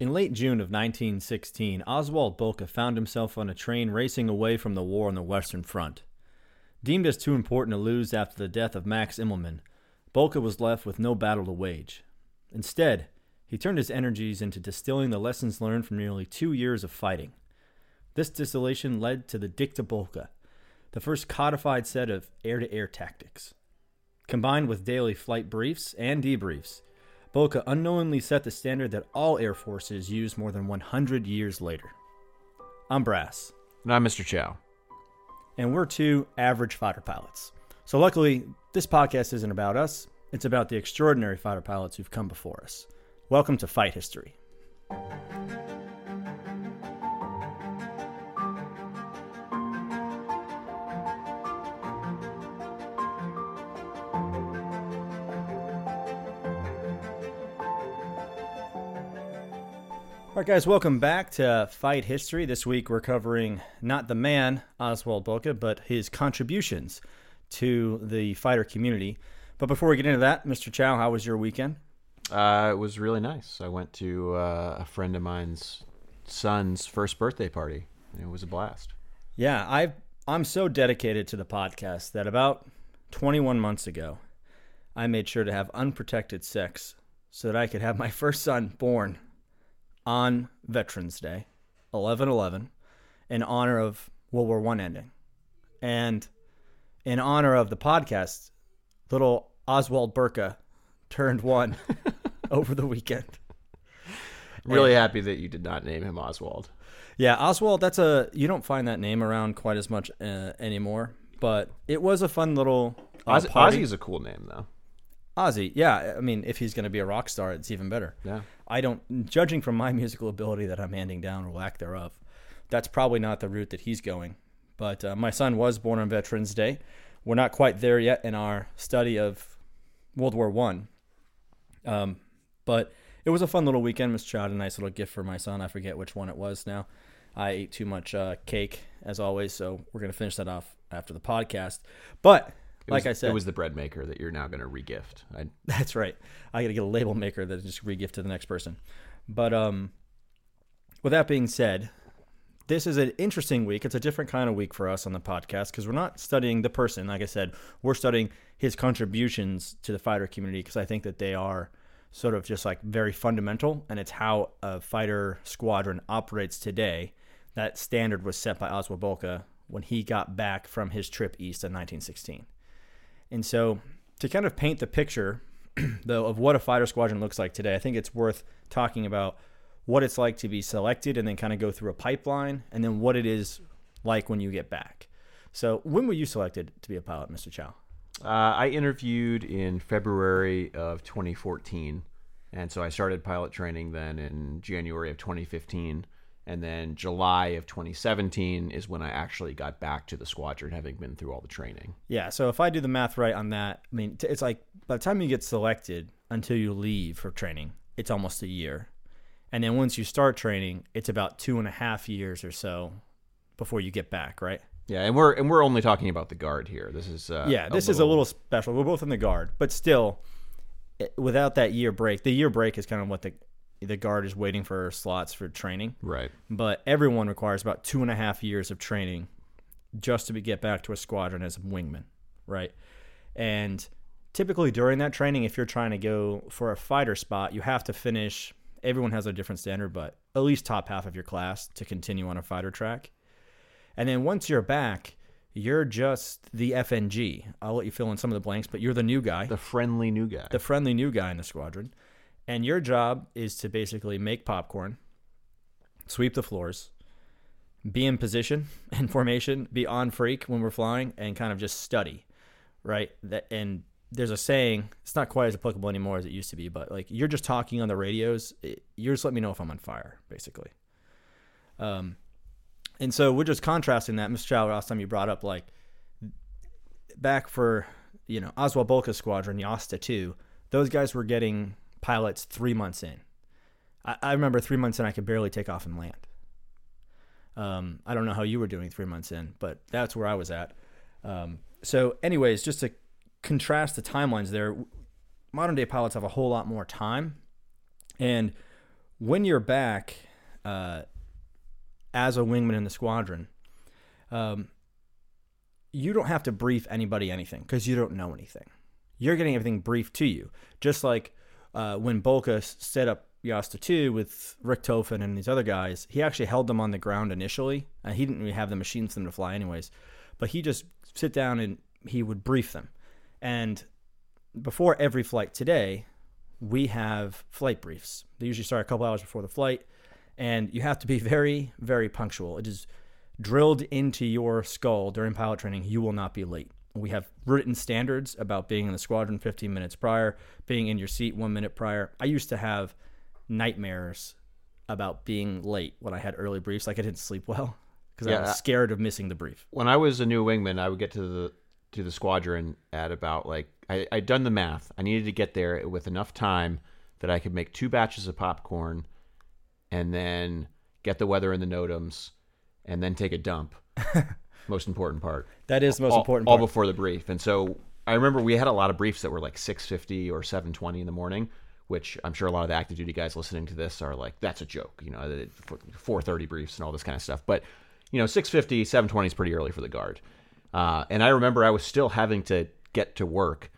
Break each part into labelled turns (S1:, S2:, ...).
S1: In late June of 1916, Oswald Boelcke found himself on a train racing away from the war on the Western Front. Deemed as too important to lose after the death of Max Immelmann, Boelcke was left with no battle to wage. Instead, he turned his energies into distilling the lessons learned from nearly two years of fighting. This distillation led to the Dicta Boelcke, the first codified set of air to air tactics. Combined with daily flight briefs and debriefs, Boelcke unknowingly set the standard that all air forces use more than 100 years later. I'm Brass.
S2: And I'm Mr. Chow.
S1: And we're two average fighter pilots. So, luckily, this podcast isn't about us, it's about the extraordinary fighter pilots who've come before us. Welcome to Fight History. All right, guys, welcome back to Fight History. This week we're covering not the man, Oswald Boelcke, but his contributions to the fighter community. But before we get into that, Mr. Chow, how was your weekend?
S2: Uh, it was really nice. I went to uh, a friend of mine's son's first birthday party. It was a blast.
S1: Yeah, I I'm so dedicated to the podcast that about 21 months ago, I made sure to have unprotected sex so that I could have my first son born on Veterans Day, 11 11, in honor of World War One ending. And in honor of the podcast, little Oswald Boelcke turned one over the weekend.
S2: Really and, happy that you did not name him Oswald.
S1: Yeah, Oswald, that's a, you don't find that name around quite as much uh, anymore, but it was a fun little.
S2: Uh, Ozzy is a cool name, though.
S1: Ozzy, yeah. I mean, if he's going to be a rock star, it's even better.
S2: Yeah.
S1: I don't, judging from my musical ability that I'm handing down or lack thereof, that's probably not the route that he's going. But uh, my son was born on Veterans Day. We're not quite there yet in our study of World War One. Um, but it was a fun little weekend. Miss Chad, a nice little gift for my son. I forget which one it was now. I ate too much uh, cake as always, so we're gonna finish that off after the podcast. But like I said,
S2: it was the bread maker that you're now going to regift. I...
S1: That's right. I got to get a label maker that just regift to the next person. But um, with that being said, this is an interesting week. It's a different kind of week for us on the podcast because we're not studying the person. Like I said, we're studying his contributions to the fighter community because I think that they are sort of just like very fundamental, and it's how a fighter squadron operates today. That standard was set by Oswald Boelcke when he got back from his trip east in 1916. And so, to kind of paint the picture, though, of what a fighter squadron looks like today, I think it's worth talking about what it's like to be selected and then kind of go through a pipeline and then what it is like when you get back. So, when were you selected to be a pilot, Mr. Chow?
S2: Uh, I interviewed in February of 2014. And so I started pilot training then in January of 2015 and then July of 2017 is when I actually got back to the squadron, having been through all the training.
S1: Yeah. So if I do the math right on that, I mean, it's like by the time you get selected until you leave for training, it's almost a year. And then once you start training, it's about two and a half years or so before you get back, right?
S2: Yeah, and we're and we're only talking about the guard here. This is uh,
S1: yeah, this a is a little special. We're both in the guard, but still, without that year break, the year break is kind of what the the guard is waiting for slots for training.
S2: Right.
S1: But everyone requires about two and a half years of training just to be, get back to a squadron as a wingman. Right. And typically during that training, if you're trying to go for a fighter spot, you have to finish. Everyone has a different standard, but at least top half of your class to continue on a fighter track. And then once you're back, you're just the FNG. I'll let you fill in some of the blanks, but you're the new guy.
S2: The friendly new guy.
S1: The friendly new guy in the squadron. And your job is to basically make popcorn, sweep the floors, be in position and formation, be on freak when we're flying, and kind of just study, right? That and there's a saying. It's not quite as applicable anymore as it used to be, but like you're just talking on the radios. It, you're just letting me know if I'm on fire, basically. Um, and so we're just contrasting that, Mr. Chow. Last time you brought up like back for you know Oswald Boelcke's squadron, Jasta two. Those guys were getting pilots three months in. I, I remember three months in, I could barely take off and land. Um, I don't know how you were doing three months in, but that's where I was at. Um, so, anyways, just to contrast the timelines there, modern day pilots have a whole lot more time. And when you're back uh, as a wingman in the squadron, um, you don't have to brief anybody anything because you don't know anything. You're getting everything briefed to you. Just like uh, when Boelcke set up Jasta 2 with Richthofen and these other guys, he actually held them on the ground initially. Uh, he didn't really have the machines for them to fly, anyways. But he just sit down and he would brief them. And before every flight today, we have flight briefs. They usually start a couple hours before the flight, and you have to be very, very punctual. It is drilled into your skull during pilot training. You will not be late. We have written standards about being in the squadron 15 minutes prior, being in your seat one minute prior. I used to have nightmares about being late when I had early briefs. Like I didn't sleep well because
S2: Yeah,
S1: I was scared of missing the brief.
S2: when I was a new wingman, I would get to the to the squadron at about like I, I'd done the math. I needed to get there with enough time that I could make two batches of popcorn, and then get the weather in the NOTAMs, and then take a dump. most important part.
S1: That is the most
S2: all,
S1: important
S2: all before the brief. And so I remember we had a lot of briefs that were like 6:50 or 7:20 in the morning, which I'm sure a lot of the active duty guys listening to this are like, "That's a joke," you know, 4:30 briefs and all this kind of stuff. But you know, 6:50, 7:20 is pretty early for the guard. Uh, and I remember I was still having to get to work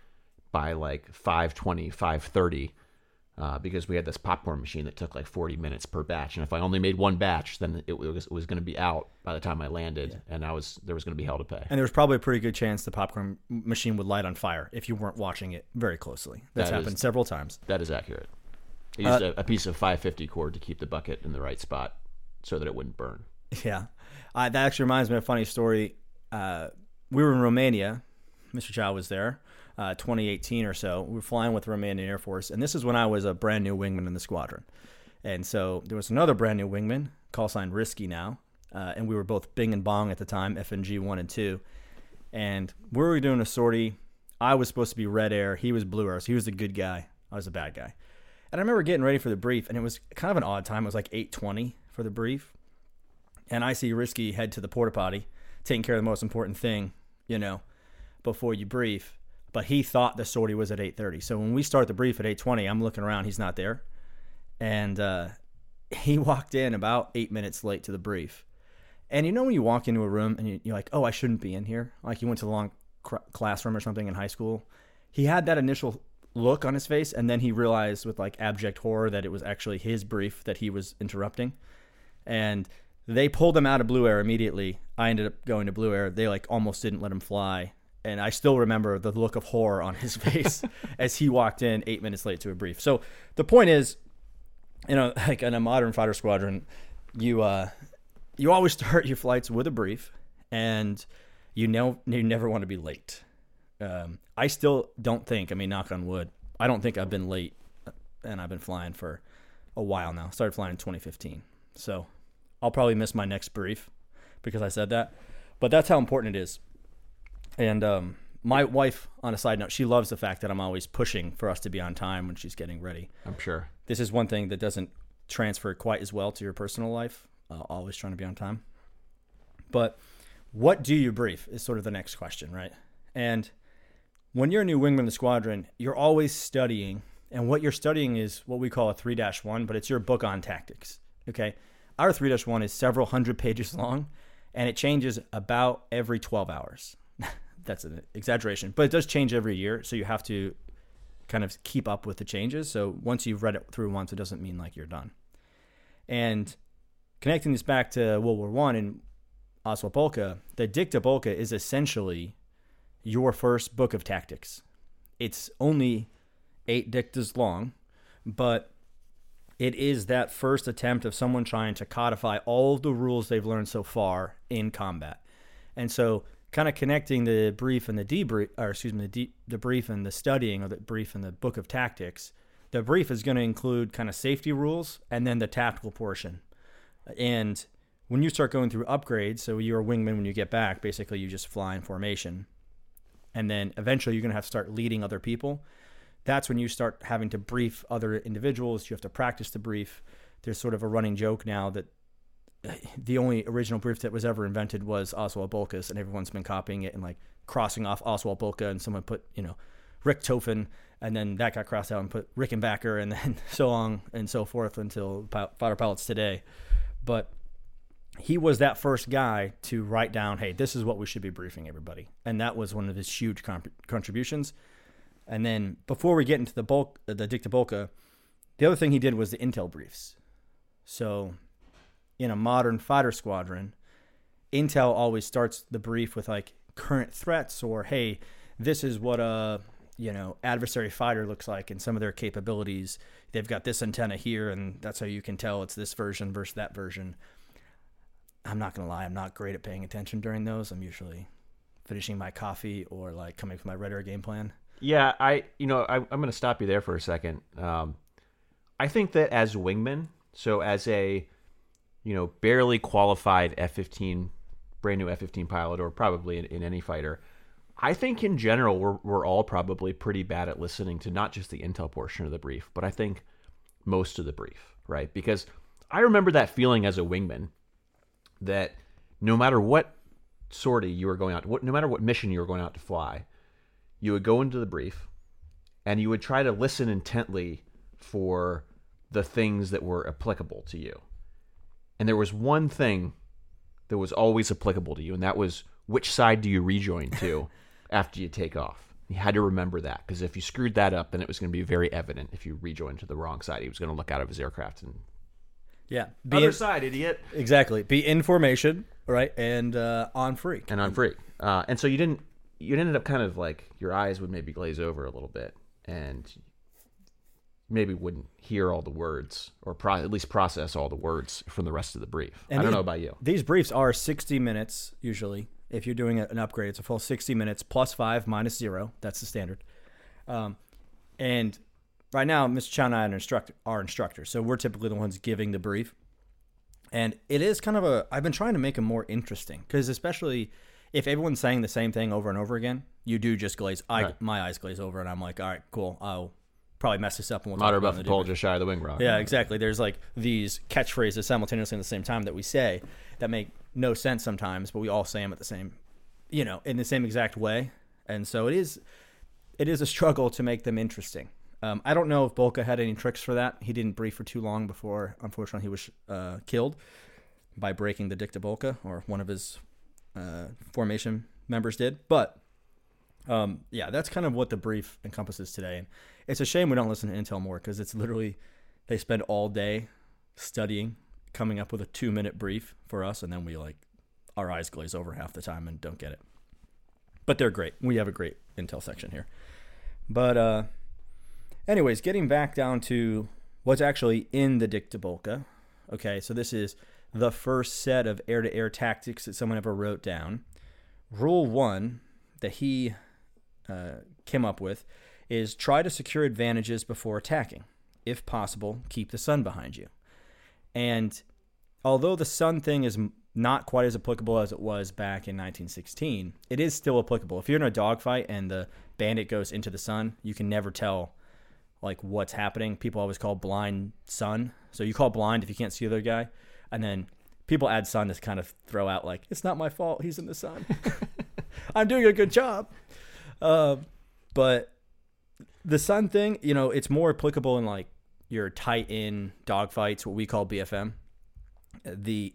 S2: by like 5:20, 5:30. Uh, because we had this popcorn machine that took like 40 minutes per batch, and if I only made one batch, then it was it was going to be out by the time I landed, and I was there was going to be hell to pay.
S1: And there was probably a pretty good chance the popcorn machine would light on fire if you weren't watching it very closely. That's
S2: That is-
S1: happened several times.
S2: That is accurate. I
S1: Uh,
S2: used a, a piece of 550 cord to keep the bucket in the right spot so that it wouldn't burn.
S1: Yeah. Uh, that actually reminds me of a funny story. Uh, we were in Romania. Mr. Chow was there, uh, 2018 or so. We were flying with the Romanian Air Force, and this is when I was a brand new wingman in the squadron. And so there was another brand new wingman, call sign Risky now, uh, and we were both Bing and Bong at the time, FNG 1 and 2. And we were doing a sortie. I was supposed to be red air. He was blue air. So he was the good guy. I was the bad guy. And I remember getting ready for the brief, and it was kind of an odd time. It was like 8:20 for the brief, and I see Risky head to the porta potty, taking care of the most important thing, you know, before you brief. But he thought the sortie was at 8:30. So when we start the brief at 8:20, I'm looking around. He's not there, and uh, he walked in about eight minutes late to the brief. And you know when you walk into a room and you, you're like, "Oh, I shouldn't be in here." Like you went to the long cr- classroom or something in high school. He had that initial look on his face, and then he realized with like abject horror that it was actually his brief that he was interrupting. And they pulled him out of Blue Air immediately. I ended up going to Blue Air. They like almost didn't let him fly. And I still remember the look of horror on his face as he walked in eight minutes late to a brief. So the point is, you know, like in a modern fighter squadron, you uh, you always start your flights with a brief, and you know you never want to be late. Um, I still don't think. I mean, knock on wood. I don't think I've been late, and I've been flying for a while now. Started flying in 2015, so I'll probably miss my next brief because I said that. But that's how important it is. And um, my wife, on a side note, she loves the fact that I'm always pushing for us to be on time when she's getting ready
S2: I'm sure.
S1: this is one thing that doesn't transfer quite as well to your personal life. Uh, always trying to be on time. But what do you brief is sort of the next question, right? And when you're a new wingman in the squadron, you're always studying. And what you're studying is what we call a 3 1, but it's your book on tactics. Okay. Our 3 1 is several hundred pages long and it changes about every 12 hours. That's an exaggeration, but it does change every year. So you have to kind of keep up with the changes. So once you've read it through once, it doesn't mean like you're done. And connecting this back to World War One and Oswald the Dicta Boelcke is essentially your first book of tactics. It's only eight dictas long, but it is that first attempt of someone trying to codify all of the rules they've learned so far in combat. And so, kind of connecting the brief and the debrief, or excuse me, the, de- the brief and the studying, or the brief and the book of tactics. The brief is going to include kind of safety rules and then the tactical portion. And when you start going through upgrades, so you're a wingman when you get back, basically you just fly in formation. And then eventually you're going to have to start leading other people. That's when you start having to brief other individuals. You have to practice the brief. There's sort of a running joke now that the only original brief that was ever invented was Oswald Boelcke's, and everyone's been copying it and like crossing off Oswald Boelcke, and someone put, you know, Richthofen, and then that got crossed out and put Rickenbacker, and then so on and so forth until fighter pilots today. But he was that first guy to write down, hey, this is what we should be briefing everybody. And that was one of his huge comp- contributions. And then before we get into the bulk, the Dicta Boelcke, the other thing he did was the intel briefs. So in a modern fighter squadron, intel always starts the brief with like current threats or, hey, this is what a you know adversary fighter looks like and some of their capabilities. They've got this antenna here, and that's how you can tell it's this version versus that version I'm not gonna lie, I'm not great at paying attention during those. I'm usually finishing my coffee or like coming with my Red game plan.
S2: Yeah, I you know I, am to stop you there for a second. Um, I think that as wingman, so as a you know barely qualified F-15, brand new F-15 pilot, or probably in, in any fighter, I think in general we're we're all probably pretty bad at listening to not just the intel portion of the brief, but I think most of the brief, right? Because I remember that feeling as a wingman that no matter what sortie you were going out, what, no matter what mission you were going out to fly, you would go into the brief and you would try to listen intently for the things that were applicable to you. And there was one thing that was always applicable to you, and that was which side do you rejoin to after you take off? You had to remember that because if you screwed that up, then it was going to be very evident if you rejoined to the wrong side. He was going to look out of his aircraft and
S1: yeah.
S2: Be Other in, side, idiot.
S1: Exactly. Be in formation, right, and uh, on freak.
S2: And on freak. Uh, and so you didn't. You ended up kind of like your eyes would maybe glaze over a little bit, and maybe wouldn't hear all the words or pro- at least process all the words from the rest of the brief. And I don't these, know about you.
S1: These briefs are 60 minutes usually. If you're doing an upgrade, it's a full 60 minutes plus five minus zero. That's the standard. Um, and right now, Mr. Chow and I are, instructor, are instructors, so we're typically the ones giving the brief. And it is kind of a, I've been trying to make them more interesting because, especially if everyone's saying the same thing over and over again, you do just glaze, I, right. my eyes glaze over, and I'm like, all right, cool, I'll probably mess this up and we'll
S2: Motor about the pole just shy of the wing rock.
S1: Yeah, exactly. There's like these catchphrases simultaneously at the same time that we say that make no sense sometimes, but we all say them at the same, you know, in the same exact way. And so it is, it is a struggle to make them interesting. Um, I don't know if Boelcke had any tricks for that. He didn't brief for too long before, unfortunately, he was uh, killed by breaking the dicta Boelcke, or one of his uh, formation members did. But um, yeah, that's kind of what the brief encompasses today. And it's a shame we don't listen to Intel more because it's literally they spend all day studying, coming up with a two minute brief for us, and then we like our eyes glaze over half the time and don't get it. But they're great. We have a great Intel section here. But uh, Anyways, getting back down to what's actually in the Dicta Boelcke. Okay, so this is the first set of air to air tactics that someone ever wrote down. Rule one that he uh, came up with is try to secure advantages before attacking. If possible, keep the sun behind you. And although the sun thing is not quite as applicable as it was back in 1916, it is still applicable. If you're in a dogfight and the bandit goes into the sun, you can never tell like what's happening. People always call blind sun. So you call blind if you can't see the other guy, and then people add sun to kind of throw out like it's not my fault. He's in the sun. I'm doing a good job. Uh, but the sun thing, you know, it's more applicable in like your tight in dogfights, what we call BFM. The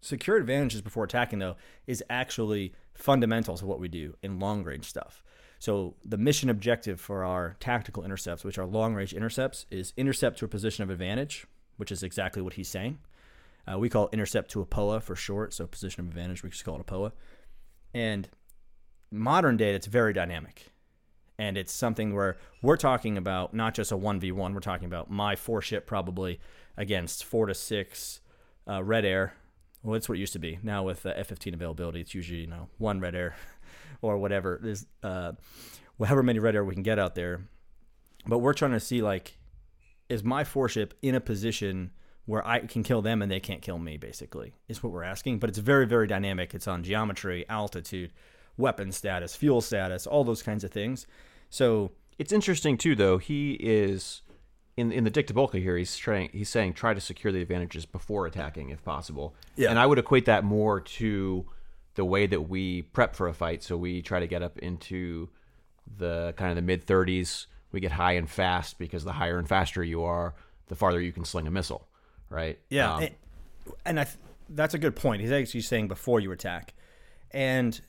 S1: secure advantages before attacking though is actually fundamental to what we do in long range stuff. So the mission objective for our tactical intercepts, which are long range intercepts, is intercept to a position of advantage, which is exactly what he's saying. Uh, we call intercept to a POA for short, so position of advantage. We just call it a POA. And modern day, it's very dynamic. And it's something where we're talking about not just a 1v1, we're talking about my four ship probably against four to six uh, red air. Well, that's what it used to be. Now with uh, F 15 availability, it's usually, you know, one red air or whatever. There's uh, however many red air we can get out there. But we're trying to see like, is my four ship in a position where I can kill them and they can't kill me? Basically, is what we're asking. But it's very very dynamic. It's on geometry, altitude, weapon status, fuel status, all those kinds of things. So
S2: it's interesting too, though. He is in in the Dicta Boelcke here. He's trying. He's saying try to secure the advantages before attacking if possible. Yeah. And I would equate that more to the way that we prep for a fight. So we try to get up into the kind of the mid 30s, we get high and fast because the higher and faster you are, the farther you can sling a missile, right?
S1: Yeah,
S2: Um,
S1: and, and I th- that's a good point. He's actually saying before you attack, and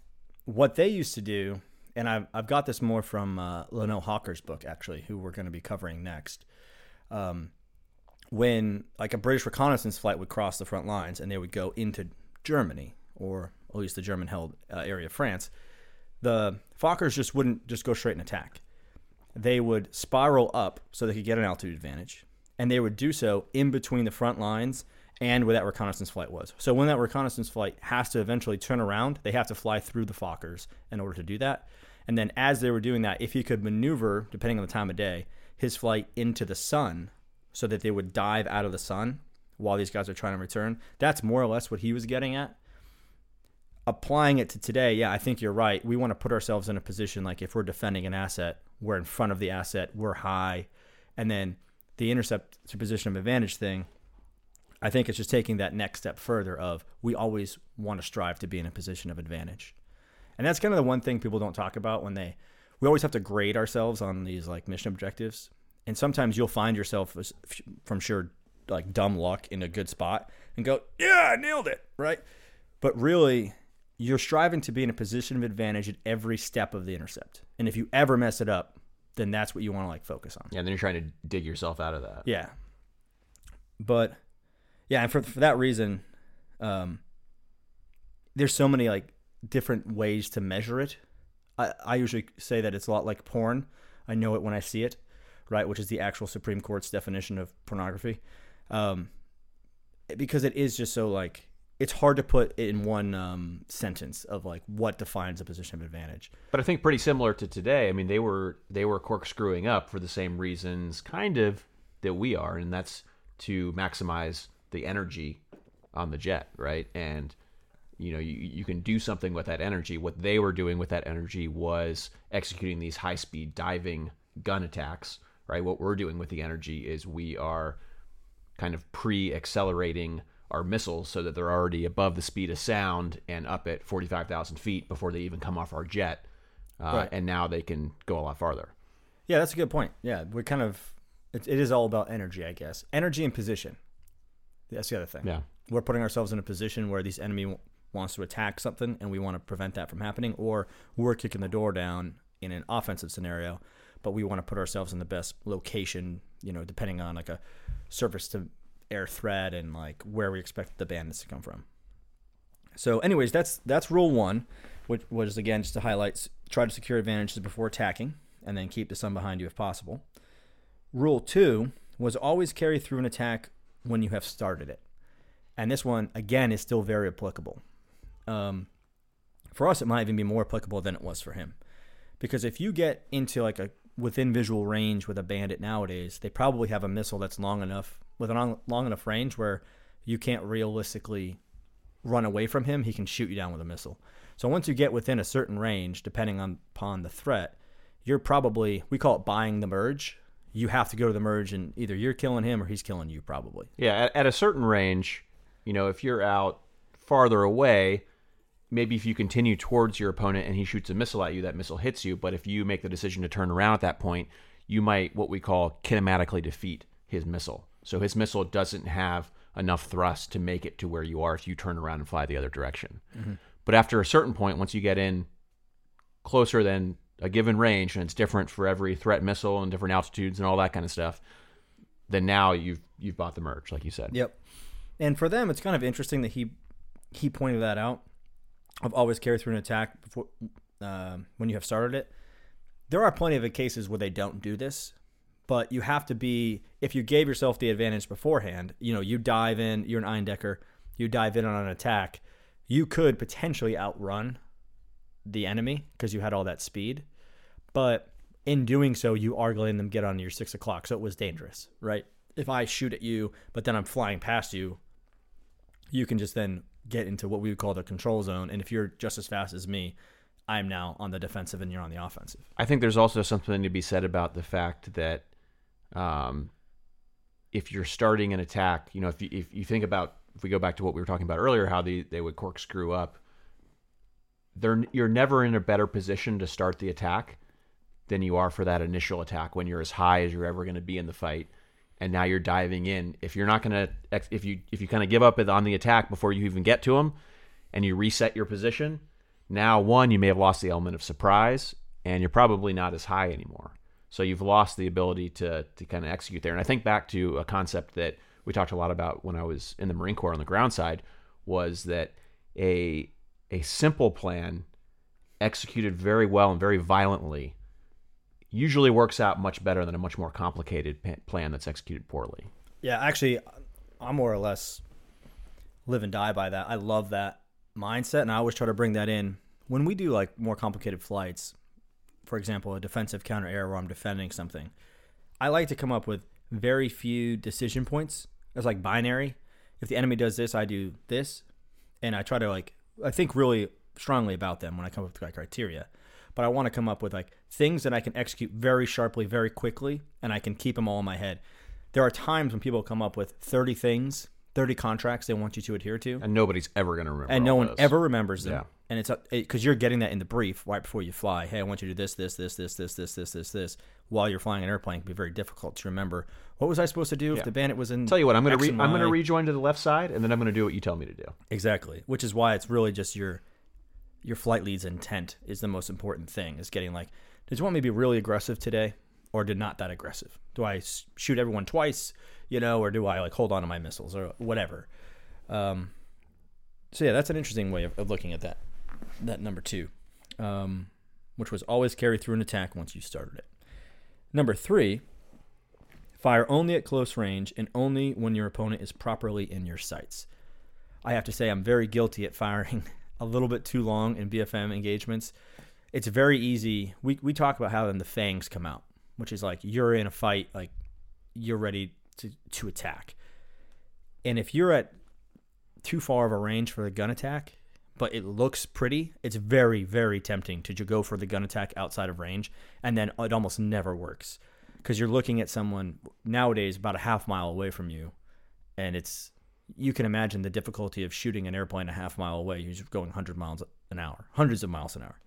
S1: what they used to do, and I've I've got this more from uh, Lanoe Hawker's book actually, who we're going to be covering next. Um, when like a British reconnaissance flight would cross the front lines and they would go into Germany or at least the German-held uh, area of France, the Fokkers just wouldn't just go straight and attack. They would spiral up so they could get an altitude advantage, and they would do so in between the front lines and where that reconnaissance flight was. So when that reconnaissance flight has to eventually turn around, they have to fly through the Fokkers in order to do that. And then as they were doing that, if he could maneuver, depending on the time of day, his flight into the sun so that they would dive out of the sun while these guys are trying to return, that's more or less what he was getting at applying it to today, yeah, I think you're right. We want to put ourselves in a position like if we're defending an asset, we're in front of the asset, we're high, and then the intercept position of advantage thing. I think it's just taking that next step further of we always want to strive to be in a position of advantage. And that's kind of the one thing people don't talk about when they we always have to grade ourselves on these like mission objectives. And sometimes you'll find yourself from sure like dumb luck in a good spot and go, "Yeah, I nailed it." Right? But really you're striving to be in a position of advantage at every step of the intercept. And if you ever mess it up, then that's what you want to like focus on.
S2: yeah, and then you're trying to dig yourself out of that.
S1: Yeah. But yeah, and for for that reason, um, there's so many like different ways to measure it. I, I usually say that it's a lot like porn. I know it when I see it, right? Which is the actual Supreme Court's definition of pornography. Um, because it is just so like it's hard to put in one um, sentence of like what defines a position of advantage.
S2: But I think pretty similar to today. I mean, they were they were corkscrewing up for the same reasons, kind of that we are, and that's to maximize the energy on the jet, right? And you know, you, you can do something with that energy. What they were doing with that energy was executing these high speed diving gun attacks, right? What we're doing with the energy is we are kind of pre accelerating our missiles so that they're already above the speed of sound and up at 45,000 feet before they even come off our jet. Uh,
S1: Right.
S2: And now they can go a lot farther.
S1: Yeah, that's a good point. Yeah, we're kind of it, it is all about energy, I guess. Energy and position. That's the other thing.
S2: Yeah.
S1: We're putting ourselves in a position where these enemy w- wants to attack something and we want to prevent that from happening or we're kicking the door down in an offensive scenario, but we want to put ourselves in the best location, you know, depending on like a surface to air threat and like where we expect the bandits to come from. So, anyways, that's that's rule one, which was again just to highlight: try to secure advantages before attacking, and then keep the sun behind you if possible. Rule two was always carry through an attack when you have started it, and this one again is still very applicable. Um, for us, it might even be more applicable than it was for him, because if you get into like a within visual range with a bandit nowadays, they probably have a missile that's long enough with a long, enough range where you can't realistically run away from him, he can shoot you down with a missile. So once you get within a certain range, depending on upon the threat, you're probably we call it buying the merge. You have to go to the merge, and either you're killing him or he's killing you, probably.
S2: Yeah, at, at a certain range, you know, if you're out farther away, maybe if you continue towards your opponent and he shoots a missile at you, that missile hits you. But if you make the decision to turn around at that point, you might what we call kinematically defeat his missile. So his missile doesn't have enough thrust to make it to where you are if you turn around and fly the other direction. Mm-hmm. But after a certain point, once you get in closer than a given range, and it's different for every threat missile and different altitudes and all that kind of stuff, then now you've you've bought the merge, like you said.
S1: Yep. And for them, it's kind of interesting that he he pointed that out. Of always carry through an attack before um, when you have started it. There are plenty of cases where they don't do this, but you have to be if you gave yourself the advantage beforehand. You know, you dive in. You're an Eindecker. You dive in on an attack. You could potentially outrun the enemy because you had all that speed, but in doing so, you are letting them get on your six o'clock. So it was dangerous, right? If I shoot at you, but then I'm flying past you, you can just then get into what we would call the control zone. And if you're just as fast as me, I'm now on the defensive and you're on the offensive.
S2: I think there's also something to be said about the fact that um, if you're starting an attack, you know, if you, if you think about if we go back to what we were talking about earlier, how they, they would corkscrew up, they're you're never in a better position to start the attack than you are for that initial attack when you're as high as you're ever going to be in the fight and now you're diving in. If you're not going to if you if you kind of give up on the attack before you even get to them and you reset your position now one you may have lost the element of surprise and you're probably not as high anymore. So you've lost the ability to to kind of execute there. And i think back to a concept that we talked a lot about when i was in the marine corps on the ground side was that a a simple plan executed very well and very violently usually works out much better than a much more complicated plan that's executed poorly.
S1: Yeah, actually, I more or less live and die by that. I love that mindset, and I always try to bring that in when we do like more complicated flights. For example, a defensive counter air where I'm defending something. I like to come up with very few decision points. It's like binary. If the enemy does this, I do this, and I try to like I think really strongly about them when I come up with criteria but I want to come up with like things that I can execute very sharply, very quickly, and I can keep them all in my head. There are times when people come up with 30 things, 30 contracts they want you to adhere to,
S2: and nobody's ever going to remember.
S1: And no one
S2: those.
S1: ever remembers them.
S2: Yeah.
S1: And it's because you're getting that in the brief right before you fly. Hey, I want you to do this, this, this, this, this, this, this, this, this. While you're flying an airplane, it can be very difficult to remember. What was I supposed to do
S2: Yeah.
S1: if the bandit was in?
S2: Tell you what, I'm going to re- I'm going to rejoin to the left side, and then I'm going to do what you tell me to do.
S1: Exactly. Which is why it's really just your your flight lead's intent is the most important thing. Is getting like, did you want me to be really aggressive today, or did not that aggressive? Do i shoot everyone twice, you know, or do I like hold on to my missiles or whatever? Um, so yeah, that's an interesting way of, of looking at that. That number two, um, which was always carry through an attack once you started it. Number three, fire only at close range and only when your opponent is properly in your sights. I have to say I'm very guilty at firing a little bit too long in BFM engagements. It's very easy. We we talk about how then the fangs come out, which is like you're in a fight, like you're ready to, to attack. And if you're at too far of a range for the gun attack, but it looks pretty, it's very, very tempting to go for the gun attack outside of range, and then it almost never works because you're looking at someone nowadays about a half mile away from you, and it's you can imagine the difficulty of shooting an airplane a half mile away. You're going 100 miles an hour, hundreds of miles an hour.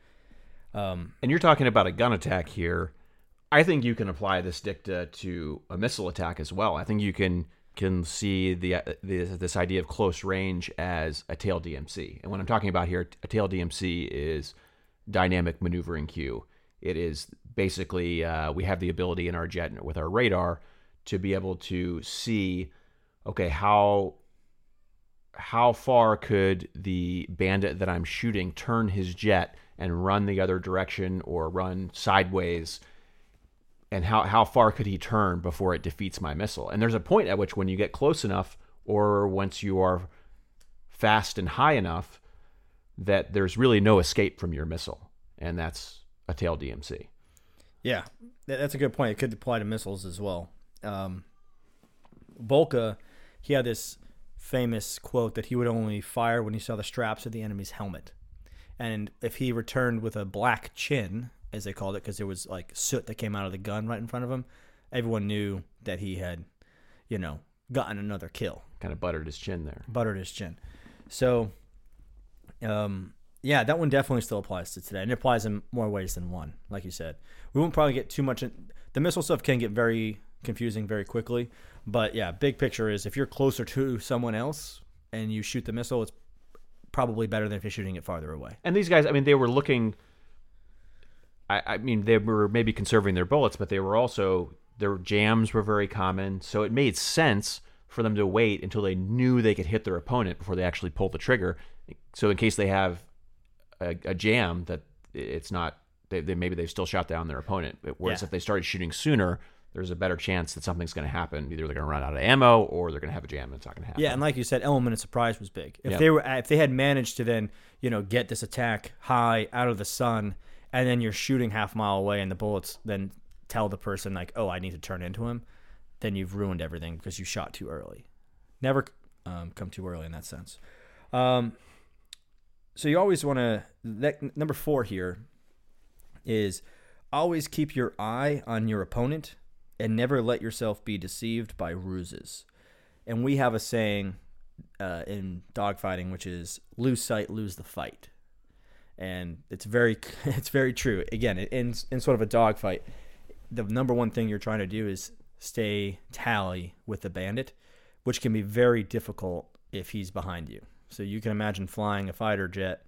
S1: Um,
S2: And you're talking about a gun attack here. I think you can apply this dicta to a missile attack as well. I think you can can see the, the this idea of close range as a tail DMC. And what I'm talking about here, a tail DMC is dynamic maneuvering cue. It is basically uh, we have the ability in our jet with our radar to be able to see, okay, how how far could the bandit that I'm shooting turn his jet and run the other direction or run sideways? And how, how far could he turn before it defeats my missile? And there's a point at which, when you get close enough, or once you are fast and high enough, that there's really no escape from your missile. And that's a tail DMC.
S1: Yeah, that's a good point. It could apply to missiles as well. Um, Boelcke, he had this famous quote that he would only fire when he saw the straps of the enemy's helmet, and if he returned with a black chin, as they called it, because there was like soot that came out of the gun right in front of him, everyone knew that he had, you know, gotten another kill
S2: Kind of buttered his chin there.
S1: buttered his chin. So, um, yeah, that one definitely still applies to today, and it applies in more ways than one. Like you said, we won't probably get too much. In, the missile stuff can get very confusing very quickly, but yeah, big picture is if you're closer to someone else and you shoot the missile, it's probably better than if you're shooting it farther away.
S2: And these guys, I mean, they were looking. I, I mean, they were maybe conserving their bullets, but they were also their jams were very common, so it made sense for them to wait until they knew they could hit their opponent before they actually pulled the trigger. So in case they have a, a jam, that it's not they, they maybe they've still shot down their opponent. Whereas
S1: Yeah.
S2: if they started shooting sooner, there's a better chance that something's going to happen. Either they're going to run out of ammo or they're going to have a jam and it's not going to happen.
S1: Yeah, and like you said, element of surprise was big. If they were, if they had managed to then, you know, get this attack high out of the sun, and then you're shooting half mile away, and the bullets then tell the person like, "Oh, I need to turn into him," then you've ruined everything because you shot too early. Never um, come too early in that sense. Um, so you always want to. That number four here is always keep your eye on your opponent and never let yourself be deceived by ruses. And we have a saying uh, in dogfighting, which is lose sight, lose the fight. and it's very it's very true. Again, in in sort of a dogfight, the number one thing you're trying to do is stay tally with the bandit, which can be very difficult if he's behind you. So you can imagine flying a fighter jet.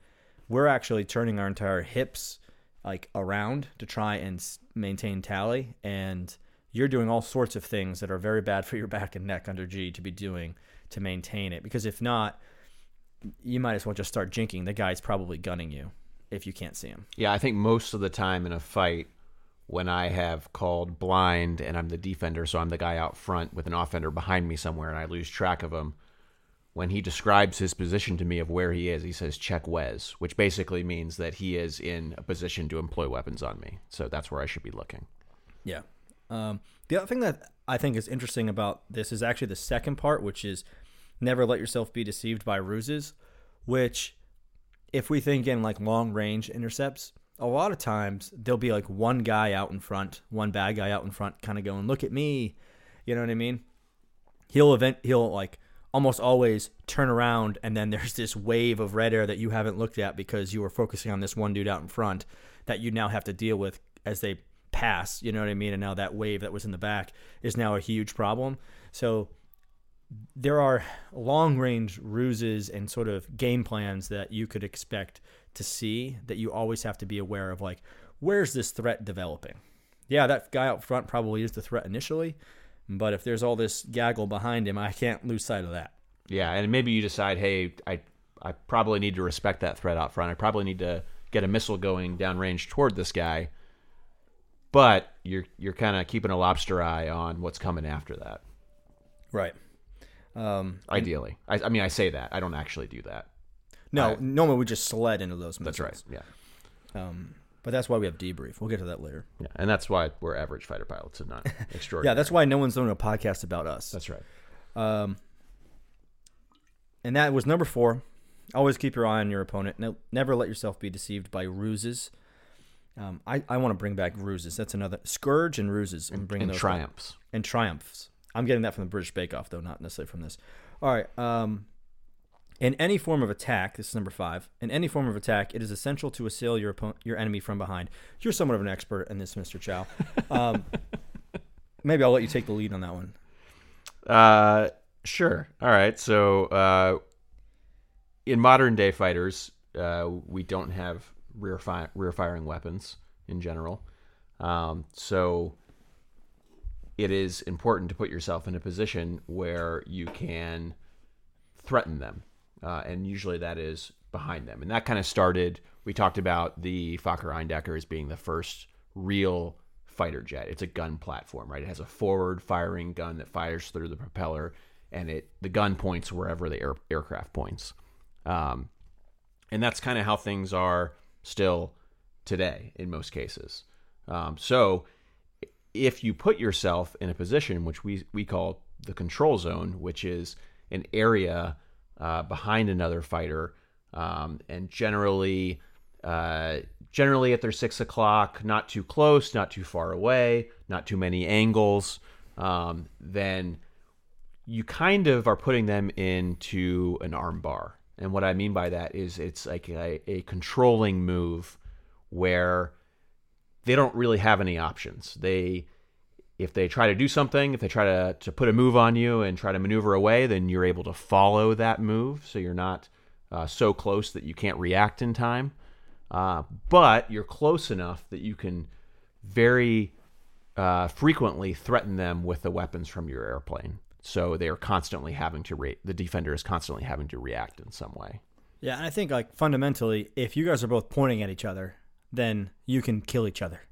S1: We're actually turning our entire hips like around to try and maintain tally and you're doing all sorts of things that are very bad for your back and neck under G to be doing to maintain it because if not you might as well just start jinking the guy's probably gunning you if you can't see him.
S2: Yeah, I think most of the time in a fight when I have called blind and I'm the defender, so I'm the guy out front with an offender behind me somewhere and I lose track of him, when he describes his position to me of where he is, he says check Wes, which basically means that he is in a position to employ weapons on me. So that's where I should be looking.
S1: Yeah. Um, the other thing that I think is interesting about this is actually the second part, which is never let yourself be deceived by ruses, which, if we think in like long range intercepts, a lot of times there'll be like one guy out in front, one bad guy out in front, kind of going, "Look at me," you know what I mean? He'll event, he'll like almost always turn around and then there's this wave of red air that you haven't looked at because you were focusing on this one dude out in front that you now have to deal with as they pass, you know what I mean? And now that wave that was in the back is now a huge problem. So there are long range ruses and sort of game plans that you could expect to see that you always have to be aware of like where's this threat developing? Yeah, that guy out front probably is the threat initially, but if there's all this gaggle behind him, I can't lose sight of that.
S2: Yeah, and maybe you decide, hey, I I probably need to respect that threat out front. I probably need to get a missile going downrange toward this guy. But you're you're kind of keeping a lobster eye on what's coming after that.
S1: Right.
S2: Um, Ideally, I, I, mean, I say that I don't actually do that.
S1: No, I, normally we just sled into those.
S2: Missiles. That's right.
S1: Yeah. Um, but that's why we have debrief. We'll get to that later.
S2: Yeah, and that's why we're average fighter pilots and not extraordinary.
S1: yeah, that's why no one's doing a podcast about us.
S2: That's right.
S1: Um, and that was number four. Always keep your eye on your opponent. No, never let yourself be deceived by ruses. Um, I, I want to bring back ruses. That's another scourge and ruses.
S2: I'm bringing and those triumphs
S1: back. and triumphs. I'm getting that from the British Bake Off, though, not necessarily from this. All right. Um, in any form of attack, this is number five. In any form of attack, it is essential to assail your opponent, your enemy from behind. You're somewhat of an expert in this, Mr. Chow. Um, maybe I'll let you take the lead on that one.
S2: Uh, sure. All right. So, uh, in modern day fighters, uh, we don't have rear fi- rear firing weapons in general. Um, so, it is important to put yourself in a position where you can threaten them uh, and usually that is behind them. And that kind of started. We talked about the Fokker Eindecker as being the first real fighter jet. It's a gun platform, right? It has a forward firing gun that fires through the propeller, and it the gun points wherever the air, aircraft points. Um, and that's kind of how things are still today in most cases. Um, so if you put yourself in a position which we we call the control zone, which is an area uh, behind another fighter, um, and generally, uh, generally at their six o'clock, not too close, not too far away, not too many angles. Um, then you kind of are putting them into an armbar. And what I mean by that is it's like a, a controlling move where they don't really have any options. They if they try to do something, if they try to, to put a move on you and try to maneuver away, then you're able to follow that move. So you're not uh, so close that you can't react in time. Uh, but you're close enough that you can very uh, frequently threaten them with the weapons from your airplane. So they are constantly having to re- the defender is constantly having to react in some way.
S1: Yeah, and I think like fundamentally, if you guys are both pointing at each other, then you can kill each other.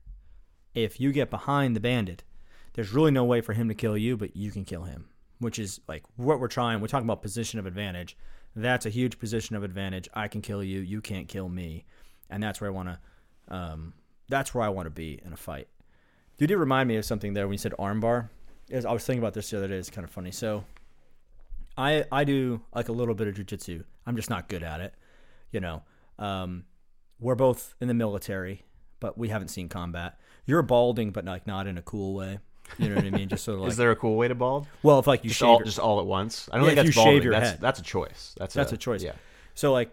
S1: If you get behind the bandit, there's really no way for him to kill you, but you can kill him, which is like what we're trying. We're talking about position of advantage. That's a huge position of advantage. I can kill you, you can't kill me, and that's where I want to. Um, that's where I want to be in a fight. You did remind me of something there when you said armbar. I was thinking about this the other day. It's kind of funny. So, I I do like a little bit of jujitsu. I'm just not good at it. You know, um, we're both in the military, but we haven't seen combat. You're balding, but like not in a cool way. You know what I mean? Just sort of like.
S2: Is there a cool way to bald?
S1: Well, if like you
S2: just
S1: shave
S2: all
S1: your,
S2: just all at once. I don't
S1: Yeah,
S2: think that's
S1: you
S2: balding.
S1: shave your
S2: that's
S1: head.
S2: that's a choice. That's
S1: that's
S2: a,
S1: a choice.
S2: Yeah.
S1: So like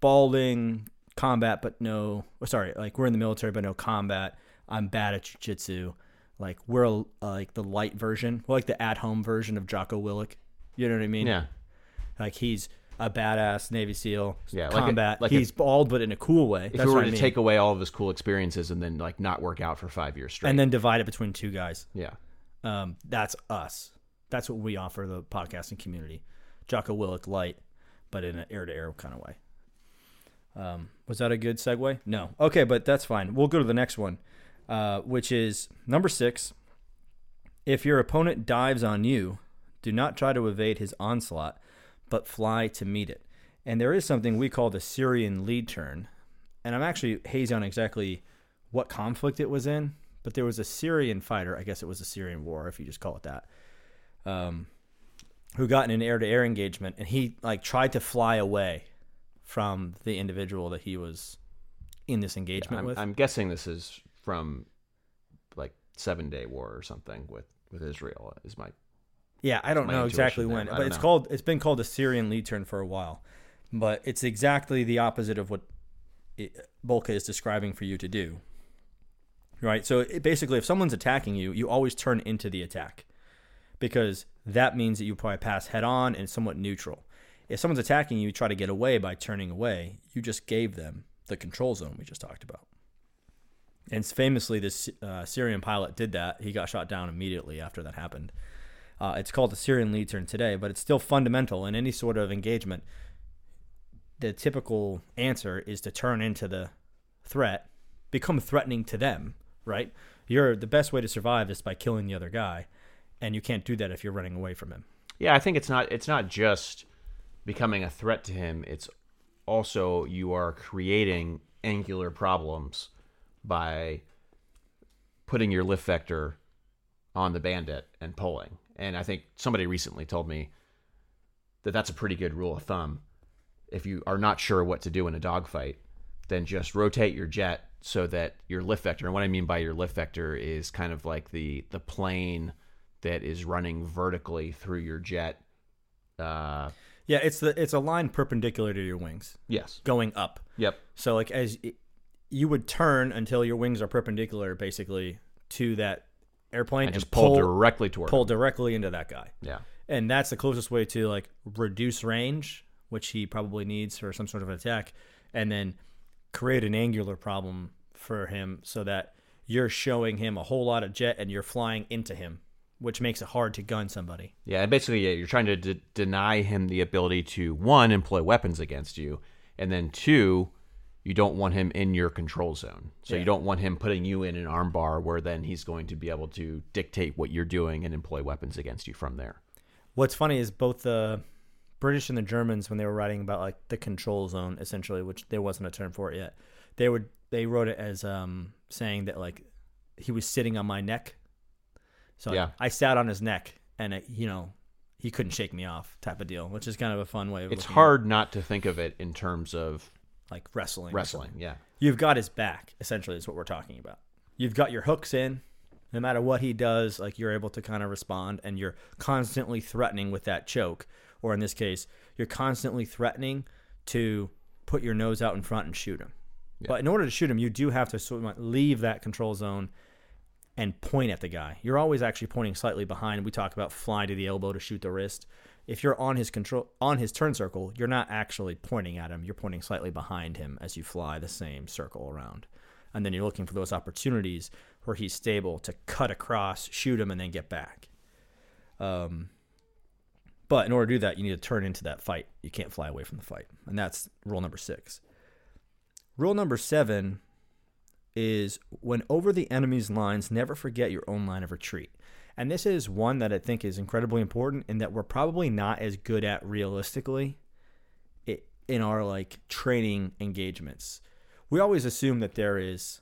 S1: balding, combat but no sorry like we're in the military but no combat i'm bad at jiu-jitsu like we're like the light version. We're like the at-home version of Jocko Willink you know what i mean?
S2: Yeah.
S1: like he's a badass navy seal.
S2: Yeah, like a-
S1: combat.
S2: like a-
S1: he's bald but in a cool way.
S2: If
S1: that's
S2: you were to
S1: I mean.
S2: take away all of his cool experiences and then like not work out for five years straight,
S1: and then divide it between two guys.
S2: Yeah,
S1: um, that's us. That's what we offer the podcasting community. Jocko willick light but in an air-to-air kind of way. Um, was that a good segue? No. Okay but that's fine. We'll go to the next one uh, which is number six if your opponent dives on you do not try to evade his onslaught but fly to meet it. And there is something we call the syrian lead turn. And i'm actually hazy on exactly what conflict it was in but there was a syrian fighter. I guess it was a syrian war if you just call it that um, who got in an air-to-air engagement and he like tried to fly away from the individual that he was in this engagement
S2: I'm,
S1: with.
S2: I'm guessing this is from like Seven Day War or something with with Israel. Is my
S1: Yeah, I don't know exactly
S2: there.
S1: when, but it's
S2: know.
S1: called it's been called the Syrian lead turn for a while. But it's exactly the opposite of what it, Boelcke is describing for you to do. Right? So it, basically if someone's attacking you, you always turn into the attack. Because that means that you probably pass head on and somewhat neutral. If someone's attacking you, you, try to get away by turning away, you just gave them the control zone we just talked about. And famously, this uh, Syrian pilot did that. He got shot down immediately after that happened. Uh, it's called the Syrian lead turn today, but it's still fundamental in any sort of engagement. The typical answer is to turn into the threat, become threatening to them, right? You're the best way to survive is by killing the other guy, and you can't do that if you're running away from him.
S2: yeah. I think it's not it's not just becoming a threat to him. It's also you are creating angular problems by putting your lift vector on the bandit and pulling. And I think somebody recently told me that that's a pretty good rule of thumb. If you are not sure what to do in a dogfight, then just rotate your jet so that your lift vector, and what I mean by your lift vector is kind of like the the plane that is running vertically through your jet. Uh,
S1: Yeah, it's the it's a line perpendicular to your wings,
S2: yes.
S1: going up.
S2: Yep.
S1: So like as you would turn until your wings are perpendicular, basically to that airplane,
S2: And just pull, directly toward.
S1: pull
S2: him.
S1: directly into that guy.
S2: Yeah.
S1: and that's the closest way to like reduce range, which he probably needs for some sort of attack, and then create an angular problem for him so that you're showing him a whole lot of jet and you're flying into him, which makes it hard to gun somebody.
S2: Yeah, and basically, yeah, you're trying to d- deny him the ability to one employ weapons against you, and then two, you don't want him in your control zone. So
S1: Yeah.
S2: you don't want him putting you in an armbar where then he's going to be able to dictate what you're doing and employ weapons against you from there.
S1: What's funny is both the British and the Germans, when they were writing about like the control zone, essentially, which there wasn't a term for it yet, they would they wrote it as um, saying that like he was sitting on my neck. So
S2: Yeah.
S1: I sat on his neck, and it, you know he couldn't shake me off, type of deal, which is kind of a fun way. of
S2: It's
S1: looking at
S2: hard not to think of it in terms of
S1: like wrestling.
S2: wrestling. Yeah.
S1: You've got his back, essentially, is what we're talking about. You've got your hooks in. No matter what he does, like you're able to kind of respond, and you're constantly threatening with that choke, or in this case, you're constantly threatening to put your nose out in front and shoot him. But in order to shoot him, you do have to sort of leave that control zone and point at the guy. You're always actually pointing slightly behind. We talk about fly to the elbow to shoot the wrist. If you're on his control on his turn circle, you're not actually pointing at him. You're pointing slightly behind him as you fly the same circle around. And then you're looking for those opportunities where he's stable to cut across, shoot him, and then get back. Um, but in order to do that, you need to turn into that fight. You can't fly away from the fight. And that's rule number six. Rule number seven is when over the enemy's lines, never forget your own line of retreat. And this is one that I think is incredibly important and that we're probably not as good at realistically in our like training engagements. We always assume that there is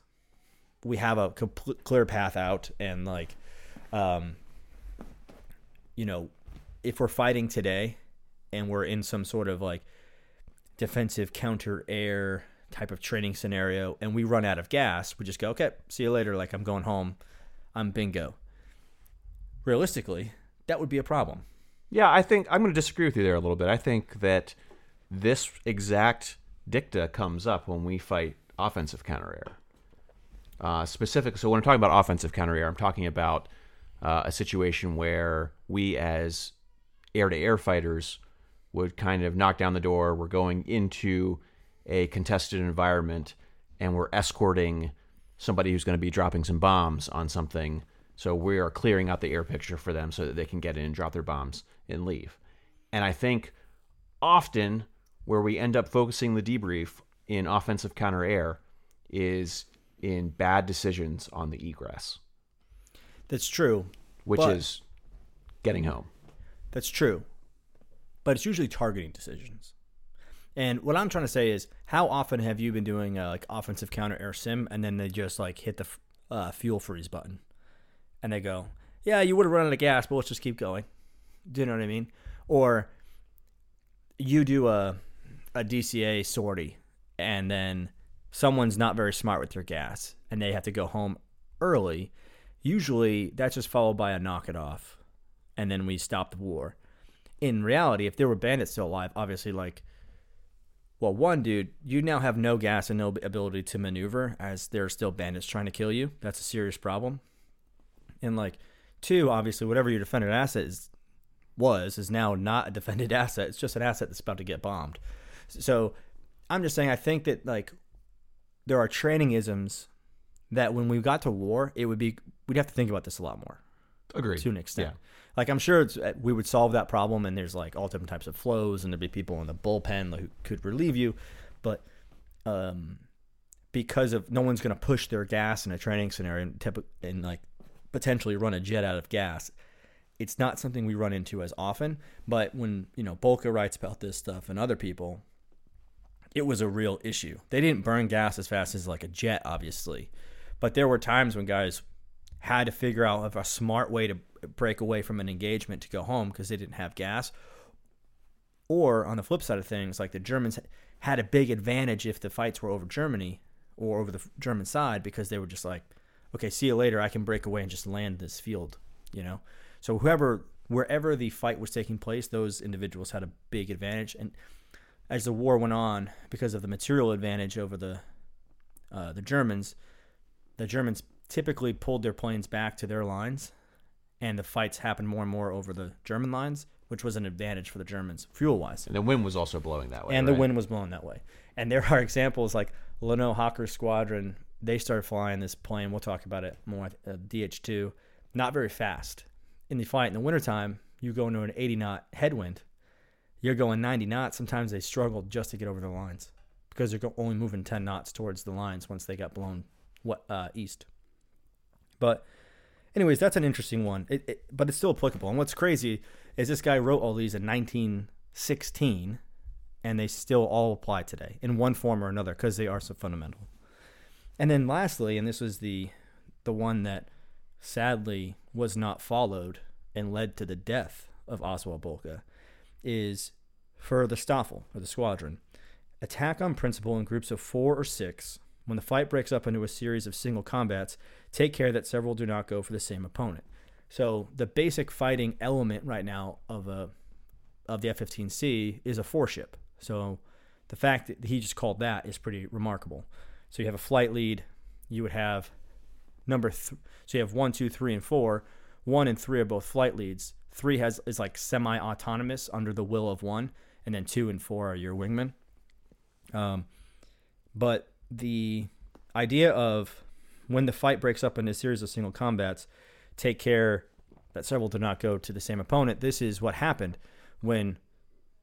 S1: we have a complete clear path out and like um you know, if we're fighting today and we're in some sort of like defensive counter air type of training scenario and we run out of gas, we just go, okay, see you later. Like I'm going home. I'm bingo. Realistically, that would be a problem.
S2: Yeah, I think I'm going to disagree with you there a little bit. I think that this exact dicta comes up when we fight offensive counter air. Uh, specific. So when I'm talking about offensive counter air, I'm talking about uh, a situation where we, as air to air fighters, would kind of knock down the door. We're going into a contested environment and we're escorting somebody who's going to be dropping some bombs on something. So we are clearing out the air picture for them so that they can get in, and drop their bombs, and leave. And I think often where we end up focusing the debrief in offensive counter air is in bad decisions on the egress,
S1: That's true.
S2: which is getting home.
S1: That's true. But it's usually targeting decisions. And what I'm trying to say is, how often have you been doing a, like offensive counter air sim, and then they just like hit the uh, fuel freeze button, and they go, "Yeah, you would have run out of gas, but let's just keep going." Do you know what I mean? Or you do a a DCA sortie, and then someone's not very smart with their gas, and they have to go home early. Usually, that's just followed by a knock it off, and then we stop the war. In reality, if there were bandits still alive, obviously, like, well, one dude, you now have no gas and no ability to maneuver as there are still bandits trying to kill you. That's a serious problem. And like, two, obviously, whatever your defended asset is was is now not a defended asset. It's just an asset that's about to get bombed. So I'm just saying, I think that like there are training isms that when we got to war, it would be we'd have to think about this a lot more
S2: Agreed.
S1: to an extent.
S2: Yeah.
S1: Like I'm sure it's, uh, we would solve that problem, and there's like all different types of flows, and there'd be people in the bullpen who could relieve you, but um, because of no one's going to push their gas in a training scenario and, typ- and like potentially run a jet out of gas. It's not something we run into as often, but when you know Boelcke writes about this stuff and other people, it was a real issue. They didn't burn gas as fast as like a jet, obviously, but there were times when guys had to figure out a smart way to break away from an engagement to go home because they didn't have gas. Or on the flip side of things, like the Germans had a big advantage if the fights were over Germany or over the German side because they were just like, okay, see you later. I can break away and just land this field, you know? So whoever, wherever the fight was taking place, those individuals had a big advantage. And as the war went on, because of the material advantage over the uh, the Germans, the Germans typically pulled their planes back to their lines, and the fights happened more and more over the German lines, which was an advantage for the Germans fuel wise.
S2: And the wind was also blowing that way.
S1: And the wind was blowing that way. And there are examples like Lanoe Hawker Squadron. They started flying this plane. We'll talk about it more. Uh, DH2, not very fast. In the fight in the wintertime, you go into an 80 knot headwind. You're going 90 knots. Sometimes they struggled just to get over the lines because they're only moving 10 knots towards the lines once they got blown what uh, east. But anyways, that's an interesting one. It, it, but it's still applicable. And what's crazy is this guy wrote all these in 1916, and they still all apply today in one form or another because they are so fundamental. And then lastly, and this was the the one that sadly was not followed and led to the death of Oswald Boelcke, is for the Staffel or the squadron. Attack on principle in groups of four or six. When the fight breaks up into a series of single combats, take care that several do not go for the same opponent. So the basic fighting element right now of a of the F-15C is a four ship. So the fact that he just called that is pretty remarkable. So you have a flight lead. You would have number th- so you have one, two, three, and four. One and three are both flight leads. Three has is like semi-autonomous under the will of one, and then two and four are your wingmen. Um, but the idea of when the fight breaks up into a series of single combats, take care that several do not go to the same opponent. This is what happened when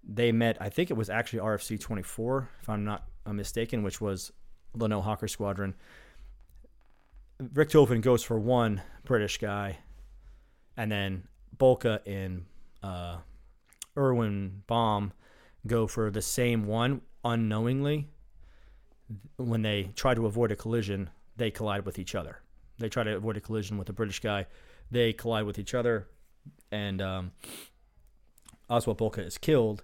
S1: they met. I think it was actually RFC 24, if I'm not mistaken, which was Lanoe Hawker Squadron. Richthofen goes for one British guy, and then Boelcke and uh, Erwin Böhme go for the same one unknowingly. When they try to avoid a collision, they collide with each other. They try to avoid a collision with the British guy. They collide with each other, and um, Oswald Boelcke is killed.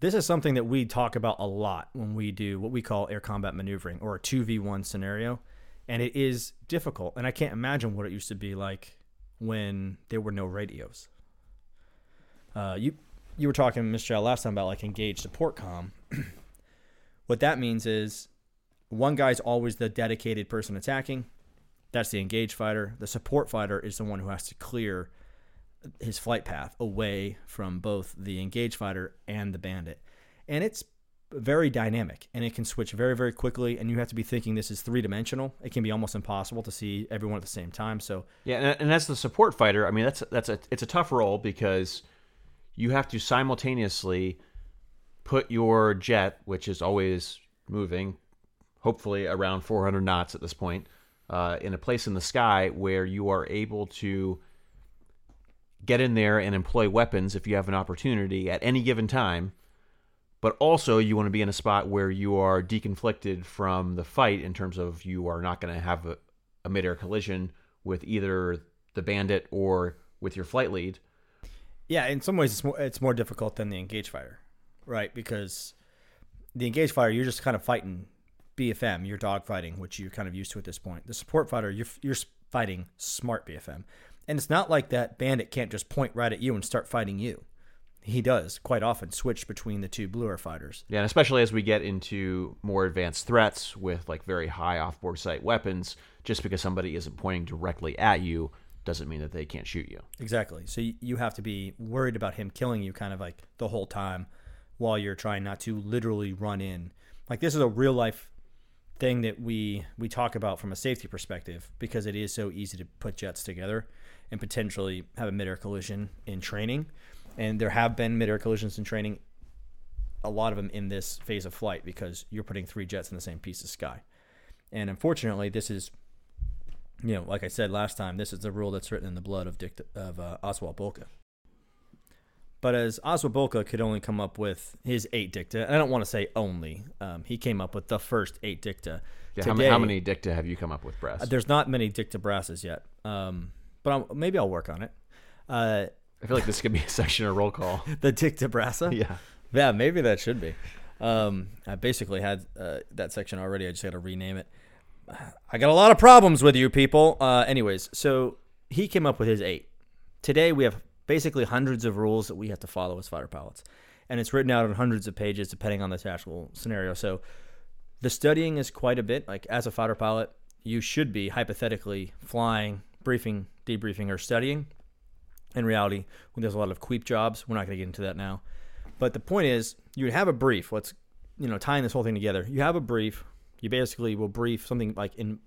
S1: This is something that we talk about a lot when we do what we call air combat maneuvering or a 2v1 scenario. And it is difficult. And I can't imagine what it used to be like when there were no radios. Uh, you you were talking, Mr. Last time about like engaged support com. What that means is one guy's always the dedicated person attacking. That's the engaged fighter. The support fighter is the one who has to clear his flight path away from both the engaged fighter and the bandit. And it's very dynamic and it can switch very, very quickly. And you have to be thinking this is three dimensional. It can be almost impossible to see everyone at the same time. So,
S2: Yeah, and, and as the support fighter, I mean that's that's a it's a tough role because you have to simultaneously put your jet, which is always moving, hopefully around 400 knots at this point, uh, in a place in the sky where you are able to get in there and employ weapons if you have an opportunity at any given time. But also, you want to be in a spot where you are deconflicted from the fight in terms of you are not going to have a, a midair collision with either the bandit or with your flight lead.
S1: yeah, in some ways, it's more, it's more difficult than the engaged fighter, right? Because the engaged fighter, you're just kind of fighting BFM, you're dogfighting, which you're kind of used to at this point. The support fighter, you're, you're fighting smart BFM. And it's not like that bandit can't just point right at you and start fighting you. He does quite often switch between the two bluer fighters.
S2: Yeah, and especially as we get into more advanced threats with like very high off-board sight weapons, just because somebody isn't pointing directly at you doesn't mean that they can't shoot you.
S1: Exactly. So you have to be worried about him killing you kind of like the whole time while you're trying not to literally run in. Like this is a real life thing that we we talk about from a safety perspective because it is so easy to put jets together and potentially have a midair collision in training. And there have been midair collisions in training a lot of them in this phase of flight because you're putting three jets in the same piece of sky. And unfortunately, this is you know, like I said last time, this is the rule that's written in the blood of Dick, of uh, Oswald Boelcke. But as Oswald Boelcke could only come up with his eight dicta, and I don't want to say only, um, he came up with the first eight dicta.
S2: Yeah, how, many, how many dicta have you come up with, Brass?
S1: Uh, there's not many dicta brasses yet, um, but I'm, maybe I'll work on it. Uh,
S2: I feel like this could be a section of roll call.
S1: the dicta brassa.
S2: yeah.
S1: Yeah, maybe that should be. Um, I basically had uh, that section already. I just got to rename it. I got a lot of problems with you people. Uh, anyways, so he came up with his eight. Today we have basically hundreds of rules that we have to follow as fighter pilots, and it's written out on hundreds of pages depending on the actual scenario. So the studying is quite a bit. Like as a fighter pilot, you should be hypothetically flying, briefing, debriefing, or studying. In reality, when there's a lot of queep jobs, we're not going to get into that now. But the point is, you would have a brief. Let's, you know, tying this whole thing together. You have a brief. You basically will brief something like in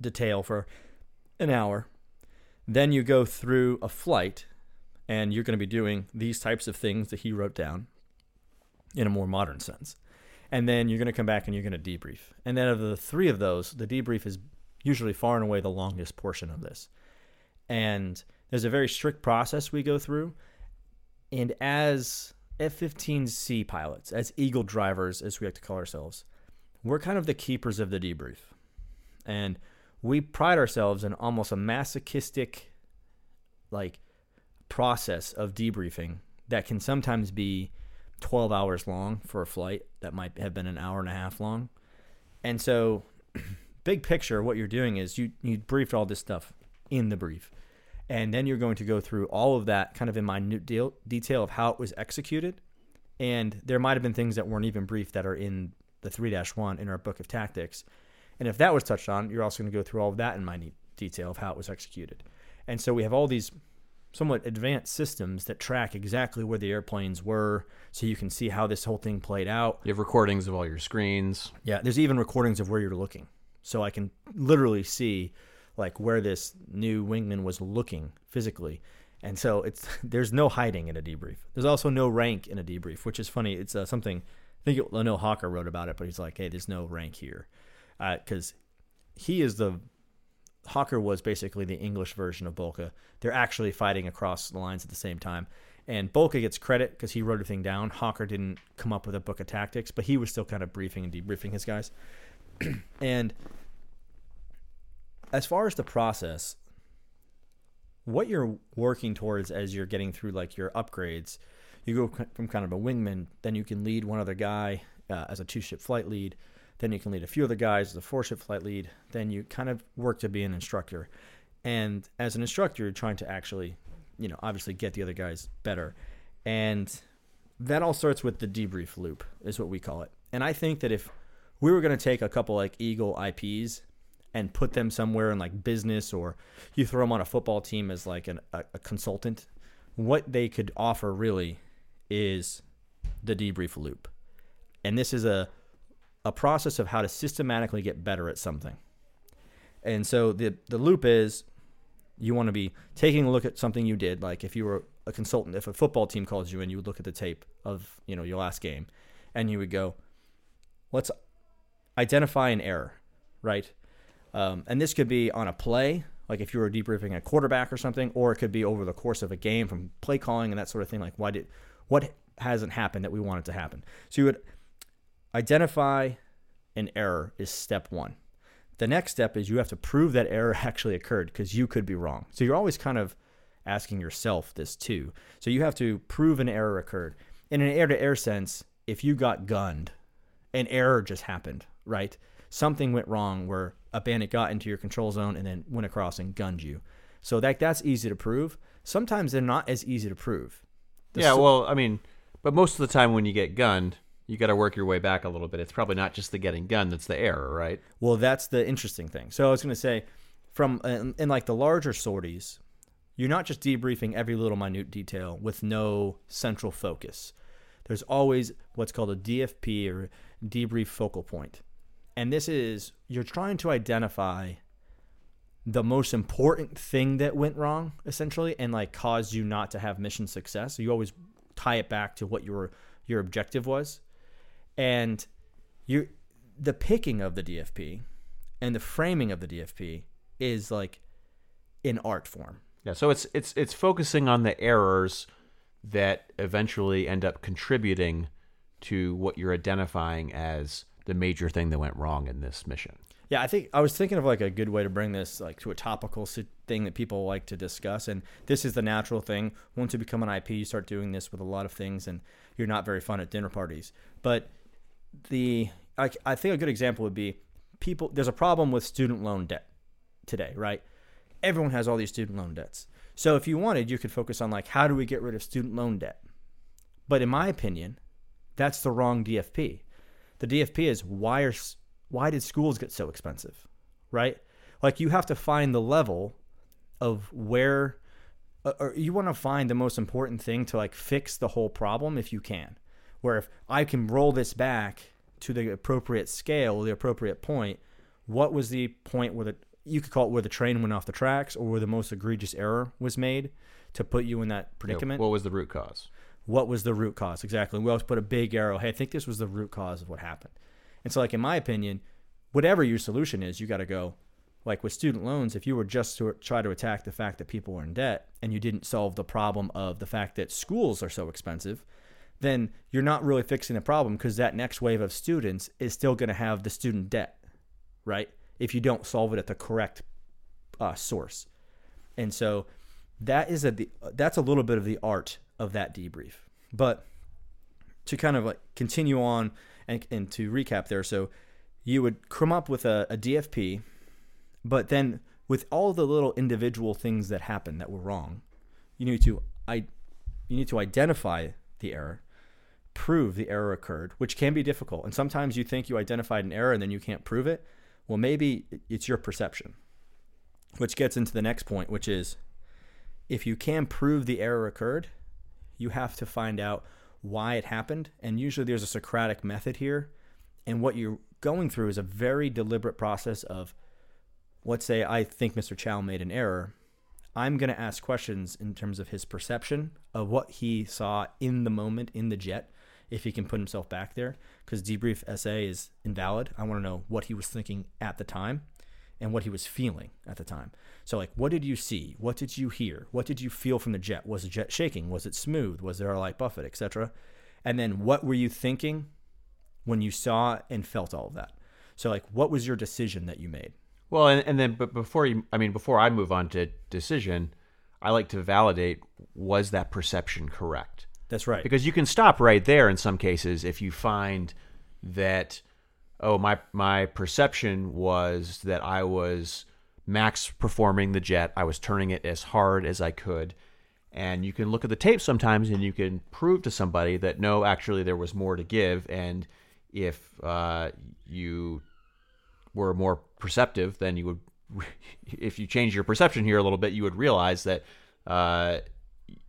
S1: detail for an hour. Then you go through a flight, and you're going to be doing these types of things that he wrote down in a more modern sense. And then you're going to come back and you're going to debrief. And then of the three of those, the debrief is usually far and away the longest portion of this. And there's a very strict process we go through. And as F 15C pilots, as Eagle drivers, as we like to call ourselves, we're kind of the keepers of the debrief. And we pride ourselves in almost a masochistic, like, process of debriefing that can sometimes be 12 hours long for a flight that might have been an hour and a half long. And so, big picture, what you're doing is you, you briefed all this stuff in the brief. And then you're going to go through all of that kind of in minute deal, detail of how it was executed. And there might have been things that weren't even brief that are in the 3 1 in our book of tactics. And if that was touched on, you're also going to go through all of that in minute detail of how it was executed. And so we have all these somewhat advanced systems that track exactly where the airplanes were so you can see how this whole thing played out.
S2: You have recordings of all your screens.
S1: Yeah, there's even recordings of where you're looking. So I can literally see like where this new wingman was looking physically. And so it's there's no hiding in a debrief. There's also no rank in a debrief, which is funny. It's uh, something I think Lionel Hawker wrote about it, but he's like, hey, there's no rank here, because he is the Hawker was basically the English version of Boelcke. They're actually fighting across the lines at the same time. And Boelcke gets credit because he wrote everything down. Hawker didn't come up with a book of tactics, but he was still kind of briefing and debriefing his guys. and as far as the process, what you're working towards as you're getting through like your upgrades, you go from kind of a wingman, then you can lead one other guy uh, as a two ship flight lead, then you can lead a few other guys as a four ship flight lead, then you kind of work to be an instructor. And as an instructor, you're trying to actually, you know, obviously get the other guys better. And that all starts with the debrief loop, is what we call it. And I think that if we were going to take a couple like Eagle IPs and put them somewhere in like business or you throw them on a football team as like an, a, a consultant, what they could offer really is the debrief loop. And this is a a process of how to systematically get better at something. And so the the loop is you want to be taking a look at something you did like if you were a consultant if a football team calls you and you would look at the tape of you know your last game and you would go let's identify an error right um, and this could be on a play like if you were debriefing a quarterback or something or it could be over the course of a game from play calling and that sort of thing like why did what hasn't happened that we want it to happen so you would identify an error is step one the next step is you have to prove that error actually occurred because you could be wrong. So you're always kind of asking yourself this too. So you have to prove an error occurred. In an air to air sense, if you got gunned, an error just happened, right? Something went wrong where a bandit got into your control zone and then went across and gunned you. So that that's easy to prove. Sometimes they're not as easy to prove. The
S2: yeah,
S1: so-
S2: well, I mean, but most of the time when you get gunned, you got to work your way back a little bit. It's probably not just the getting gunned that's the error, right?
S1: Well, that's the interesting thing. So I was going to say, from in, in like the larger sorties, you're not just debriefing every little minute detail with no central focus. There's always what's called a DFP or debrief focal point, and this is you're trying to identify the most important thing that went wrong, essentially, and like caused you not to have mission success. So you always tie it back to what your your objective was and you the picking of the DFP and the framing of the DFP is like in art form.
S2: Yeah, so it's it's it's focusing on the errors that eventually end up contributing to what you're identifying as the major thing that went wrong in this mission.
S1: Yeah, I think I was thinking of like a good way to bring this like to a topical thing that people like to discuss, and this is the natural thing. Once you become an IP, you start doing this with a lot of things, and you're not very fun at dinner parties. But the I, I think a good example would be people. There's a problem with student loan debt today, right? Everyone has all these student loan debts. So if you wanted, you could focus on like how do we get rid of student loan debt. But in my opinion, that's the wrong DFP. The DFP is why are why did schools get so expensive, right? Like you have to find the level of where uh, or you want to find the most important thing to like fix the whole problem if you can. Where if I can roll this back to the appropriate scale, the appropriate point, what was the point where the you could call it where the train went off the tracks or where the most egregious error was made to put you in that
S2: Yeah,
S1: predicament?
S2: what was the root cause?
S1: What was the root cause? Exactly. And we always put a big arrow hey i think this was the root cause of what happened. And so like in my opinion whatever your solution is you got to go like with student loans if you were just to try to attack the fact that people were in debt and you didn't solve the problem of the fact that schools are so expensive then you're not really fixing the problem because that next wave of students is still going to have the student debt right? If you don't solve it at the correct uh, source. And so that is a that's a little bit of the art of that debrief. But to kind of like continue on and, and to recap there, so you would come up with a, a DFP, but then with all the little individual things that happened that were wrong, you need to I you need to identify the error, prove the error occurred, which can be difficult. And sometimes you think you identified an error and then you can't prove it. Well, maybe it's your perception. Which gets into the next point, which is if you can prove the error occurred, you have to find out why it happened. And usually there's a Socratic method here. And what you're going through is a very deliberate process of, let's say, I think Mr. Chow made an error. I'm going to ask questions in terms of his perception of what he saw in the moment in the jet, if he can put himself back there, because debrief SA is invalid. I want to know what he was thinking at the time and what he was feeling at the time. So, like, what did you see? What did you hear? What did you feel from the jet? Was the jet shaking? Was it smooth? Was there a light buffet, etc.? And then, what were you thinking when you saw and felt all of that? So, like, what was your decision that you made?
S2: Well, and, and then, but before you, I mean, before I move on to decision, I like to validate was that perception correct?
S1: That's right.
S2: Because you can stop right there in some cases if you find that, oh, my my perception was that I was max performing the jet. I was turning it as hard as I could. And you can look at the tape sometimes and you can prove to somebody that no, actually there was more to give. And if uh, you were more perceptive, then you would, if you change your perception here a little bit, you would realize that uh,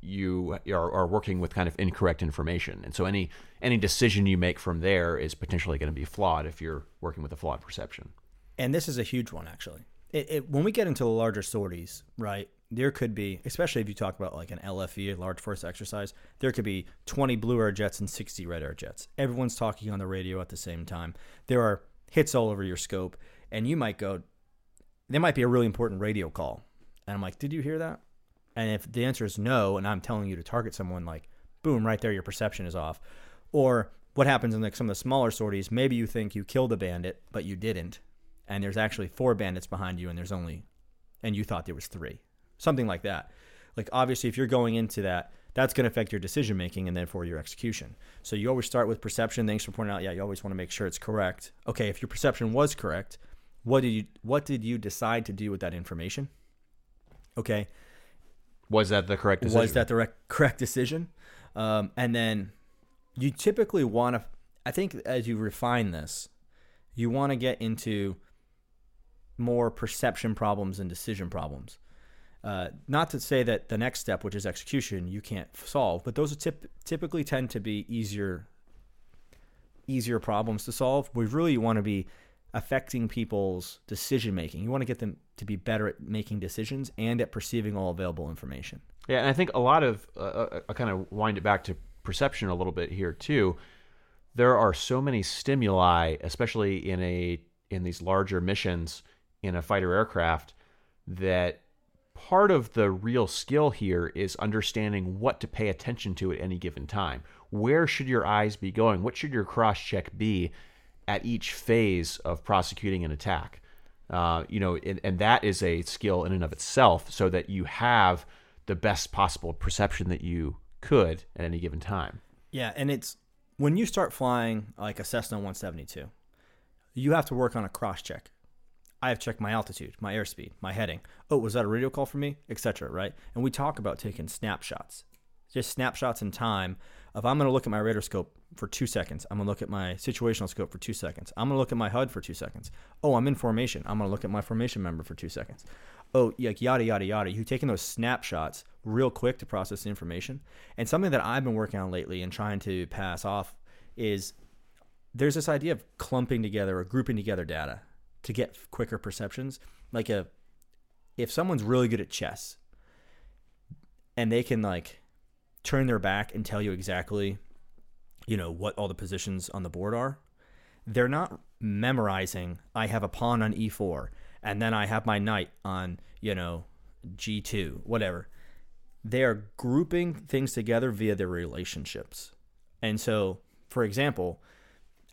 S2: you are, are working with kind of incorrect information, and so any any decision you make from there is potentially going to be flawed if you're working with a flawed perception.
S1: And this is a huge one, actually. It, it, when we get into the larger sorties, right, there could be, especially if you talk about like an LFE, a large force exercise, there could be 20 blue air jets and 60 red air jets. Everyone's talking on the radio at the same time. There are hits all over your scope, and you might go, there might be a really important radio call. And I'm like, did you hear that? And if the answer is no, and I'm telling you to target someone, like, boom, right there, your perception is off. Or what happens in like some of the smaller sorties, maybe you think you killed a bandit, but you didn't. And there's actually four bandits behind you and there's only and you thought there was three. Something like that. Like obviously if you're going into that that's going to affect your decision making and therefore your execution. So you always start with perception. Thanks for pointing out yeah you always want to make sure it's correct. Okay if your perception was correct what did you what did you decide to do with that information? Okay
S2: was that the correct decision
S1: was that the rec- correct decision um, and then you typically want to i think as you refine this you want to get into more perception problems and decision problems. Uh, not to say that the next step, which is execution, you can't solve, but those tip- typically tend to be easier easier problems to solve. We really want to be affecting people's decision making. You want to get them to be better at making decisions and at perceiving all available information.
S2: Yeah, and I think a lot of uh, uh I kind of wind it back to perception a little bit here too. There are so many stimuli, especially in a in these larger missions in a fighter aircraft that part of the real skill here is understanding what to pay attention to at any given time. Where should your eyes be going? What should your cross check be at each phase of prosecuting an attack? Uh, you know, and, and that is a skill in and of itself, so that you have the best possible perception that you could at any given time.
S1: Yeah, and it's when you start flying like a Cessna 172, you have to work on a cross check. I have checked my altitude, my airspeed, my heading. Oh, was that a radio call for me, etc. Right? And we talk about taking snapshots, just snapshots in time. If I'm going to look at my radar scope for two seconds, I'm going to look at my situational scope for two seconds. I'm going to look at my HUD for two seconds. Oh, I'm in formation. I'm going to look at my formation member for two seconds. Oh, like yada yada yada. You're taking those snapshots real quick to process the information. And something that I've been working on lately and trying to pass off is there's this idea of clumping together or grouping together data to get quicker perceptions. Like a if someone's really good at chess and they can like turn their back and tell you exactly you know what all the positions on the board are, they're not memorizing I have a pawn on e4 and then I have my knight on, you know, g2, whatever. They are grouping things together via their relationships. And so, for example,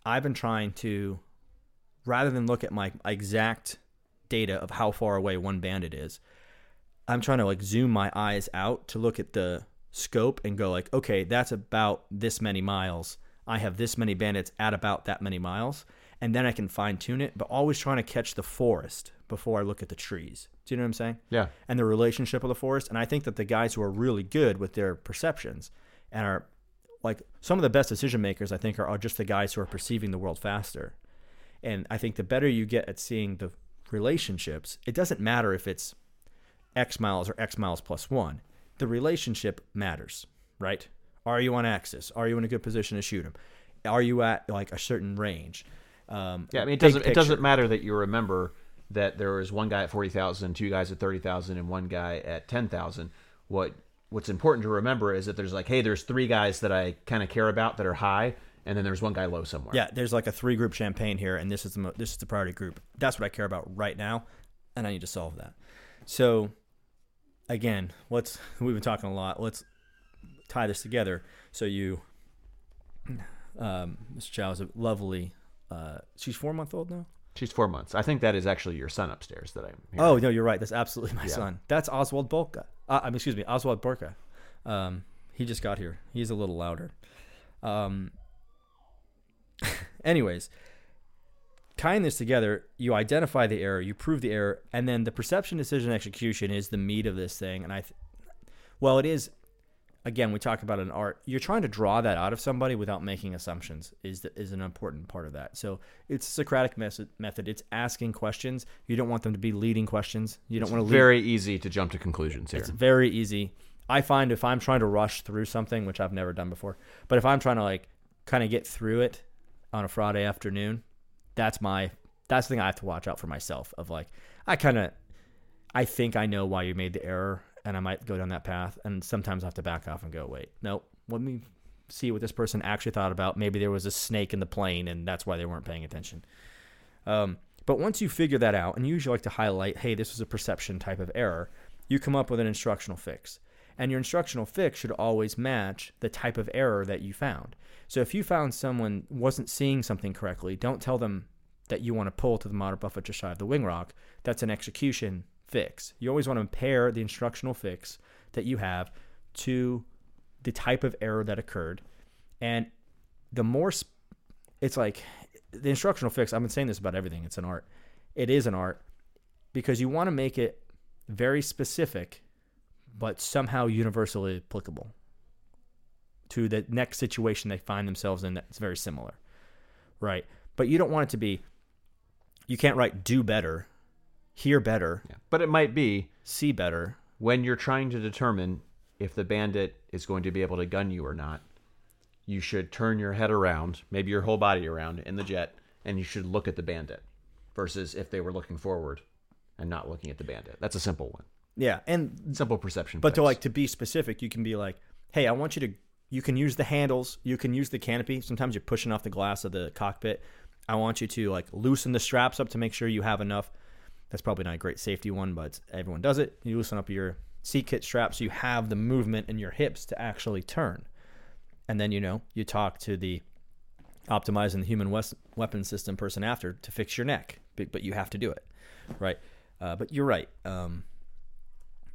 S1: I've been trying to rather than look at my exact data of how far away one bandit is, I'm trying to like zoom my eyes out to look at the scope and go like, okay, that's about this many miles. I have this many bandits at about that many miles, and then I can fine tune it. But always trying to catch the forest before I look at the trees. Do you know what I'm saying?
S2: Yeah.
S1: And the relationship of the forest. And I think that the guys who are really good with their perceptions and are like some of the best decision makers, I think, are, are just the guys who are perceiving the world faster. And I think the better you get at seeing the relationships, it doesn't matter if it's X miles or X miles plus one. The relationship matters, right? Are you on axis? Are you in a good position to shoot him? Are you at like a certain range?
S2: Um, yeah, I mean, it doesn't it doesn't matter that you remember that there was one guy at forty thousand, two guys at thirty thousand, and one guy at ten thousand. What what's important to remember is that there's like, hey, there's three guys that I kind of care about that are high, and then there's one guy low somewhere.
S1: Yeah, there's like a three group champagne here, and this is the mo- this is the priority group. That's what I care about right now, and I need to solve that. So, again, let's we've been talking a lot. Let's tie this together. So you, um, Mr. Chow is a lovely. Uh, she's four month old now.
S2: She's four months. I think that is actually your son upstairs that I'm.
S1: Hearing. Oh no, you're right. That's absolutely my yeah. son. That's Oswald Boelcke. Uh, I mean, excuse me, Oswald Borka. Um, he just got here. He's a little louder. Um, Anyways, tying this together, you identify the error, you prove the error, and then the perception, decision, execution is the meat of this thing. And I, th- well, it is. again, we talk about an art. You're trying to draw that out of somebody without making assumptions is the, is an important part of that. So it's a Socratic method. Method. It's asking questions. You don't want them to be leading questions. You don't want to lead.
S2: Very easy to jump to conclusions here.
S1: It's very easy. I find if I'm trying to rush through something, which I've never done before, but if I'm trying to like kind of get through it on a Friday afternoon, that's my that's the thing I have to watch out for myself. Of like, I kind of, I think I know why you made the error, and I might go down that path, and sometimes I have to back off and go, wait, nope, let me see what this person actually thought about. Maybe there was a snake in the plane, and that's why they weren't paying attention. Um, but once you figure that out, and you usually like to highlight, hey, this was a perception type of error, you come up with an instructional fix. And your instructional fix should always match the type of error that you found. So if you found someone wasn't seeing something correctly, don't tell them that you want to pull to the moderate buffet just shy of the wing rock. That's an execution fix. You always want to pair the instructional fix that you have to the type of error that occurred. And the more sp- it's like the instructional fix, I've been saying this about everything, it's an art. It is an art because you want to make it very specific but somehow universally applicable to the next situation they find themselves in that's very similar. Right? But you don't want it to be you can't write do better, hear better,
S2: Yeah. But it might be
S1: see better.
S2: when you're trying to determine if the bandit is going to be able to gun you or not, you should turn your head around, maybe your whole body around in the jet, and you should look at the bandit versus if they were looking forward and not looking at the bandit. That's a simple one.
S1: Yeah, and
S2: Simple perception.
S1: but to like to be specific, you can be like, "Hey, I want you to you can use the handles, you can use the canopy. Sometimes you're pushing off the glass of the cockpit. I want you to like loosen the straps up to make sure you have enough. That's probably not a great safety one, but everyone does it. You loosen up your seat kit straps so you have the movement in your hips to actually turn. And then you know, you talk to the optimizing the human wes- weapon system person after to fix your neck, but, but you have to do it, right? Uh, but you're right. Um,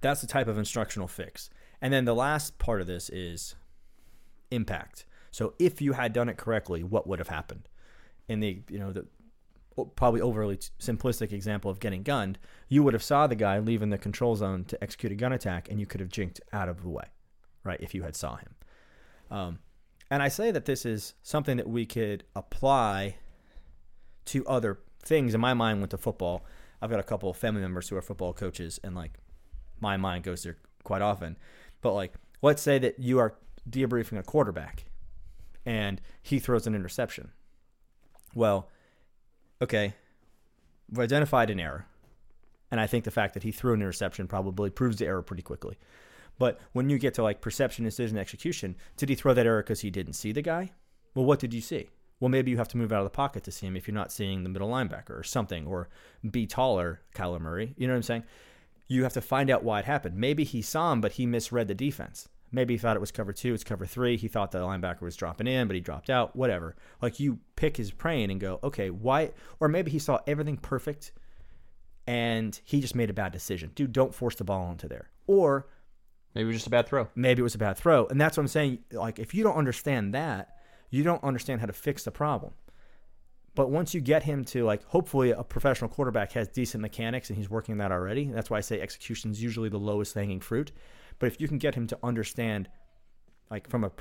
S1: that's the type of instructional fix. And then the last part of this is impact. So if you had done it correctly, what would have happened? In the you know the probably overly simplistic example of getting gunned, you would have saw the guy leaving the control zone to execute a gun attack, and you could have jinked out of the way, right? If you had saw him. Um, and I say that this is something that we could apply to other things. In my mind, went to football. I've got a couple of family members who are football coaches, and like my mind goes there quite often. But like, let's say that you are debriefing a quarterback, and he throws an interception. Well, okay, we've identified an error, and I think the fact that he threw an interception probably proves the error pretty quickly. But when you get to like perception, decision, execution, did he throw that error because he didn't see the guy? Well, what did you see? Well, maybe you have to move out of the pocket to see him if you're not seeing the middle linebacker or something, or be taller, Kyler Murray. You know what I'm saying? You have to find out why it happened. Maybe he saw him, but he misread the defense. Maybe he thought it was cover two, it's cover three. He thought the linebacker was dropping in, but he dropped out. Whatever. Like you pick his brain and go, okay, why? Or maybe he saw everything perfect, and he just made a bad decision. Dude, don't force the ball into there. Or
S2: maybe it was just a bad throw.
S1: maybe it was a bad throw. And that's what I'm saying. Like, if you don't understand that, you don't understand how to fix the problem. But once you get him to, like, hopefully a professional quarterback has decent mechanics and he's working that already. That's why I say execution is usually the lowest hanging fruit. But if you can get him to understand, like, from a,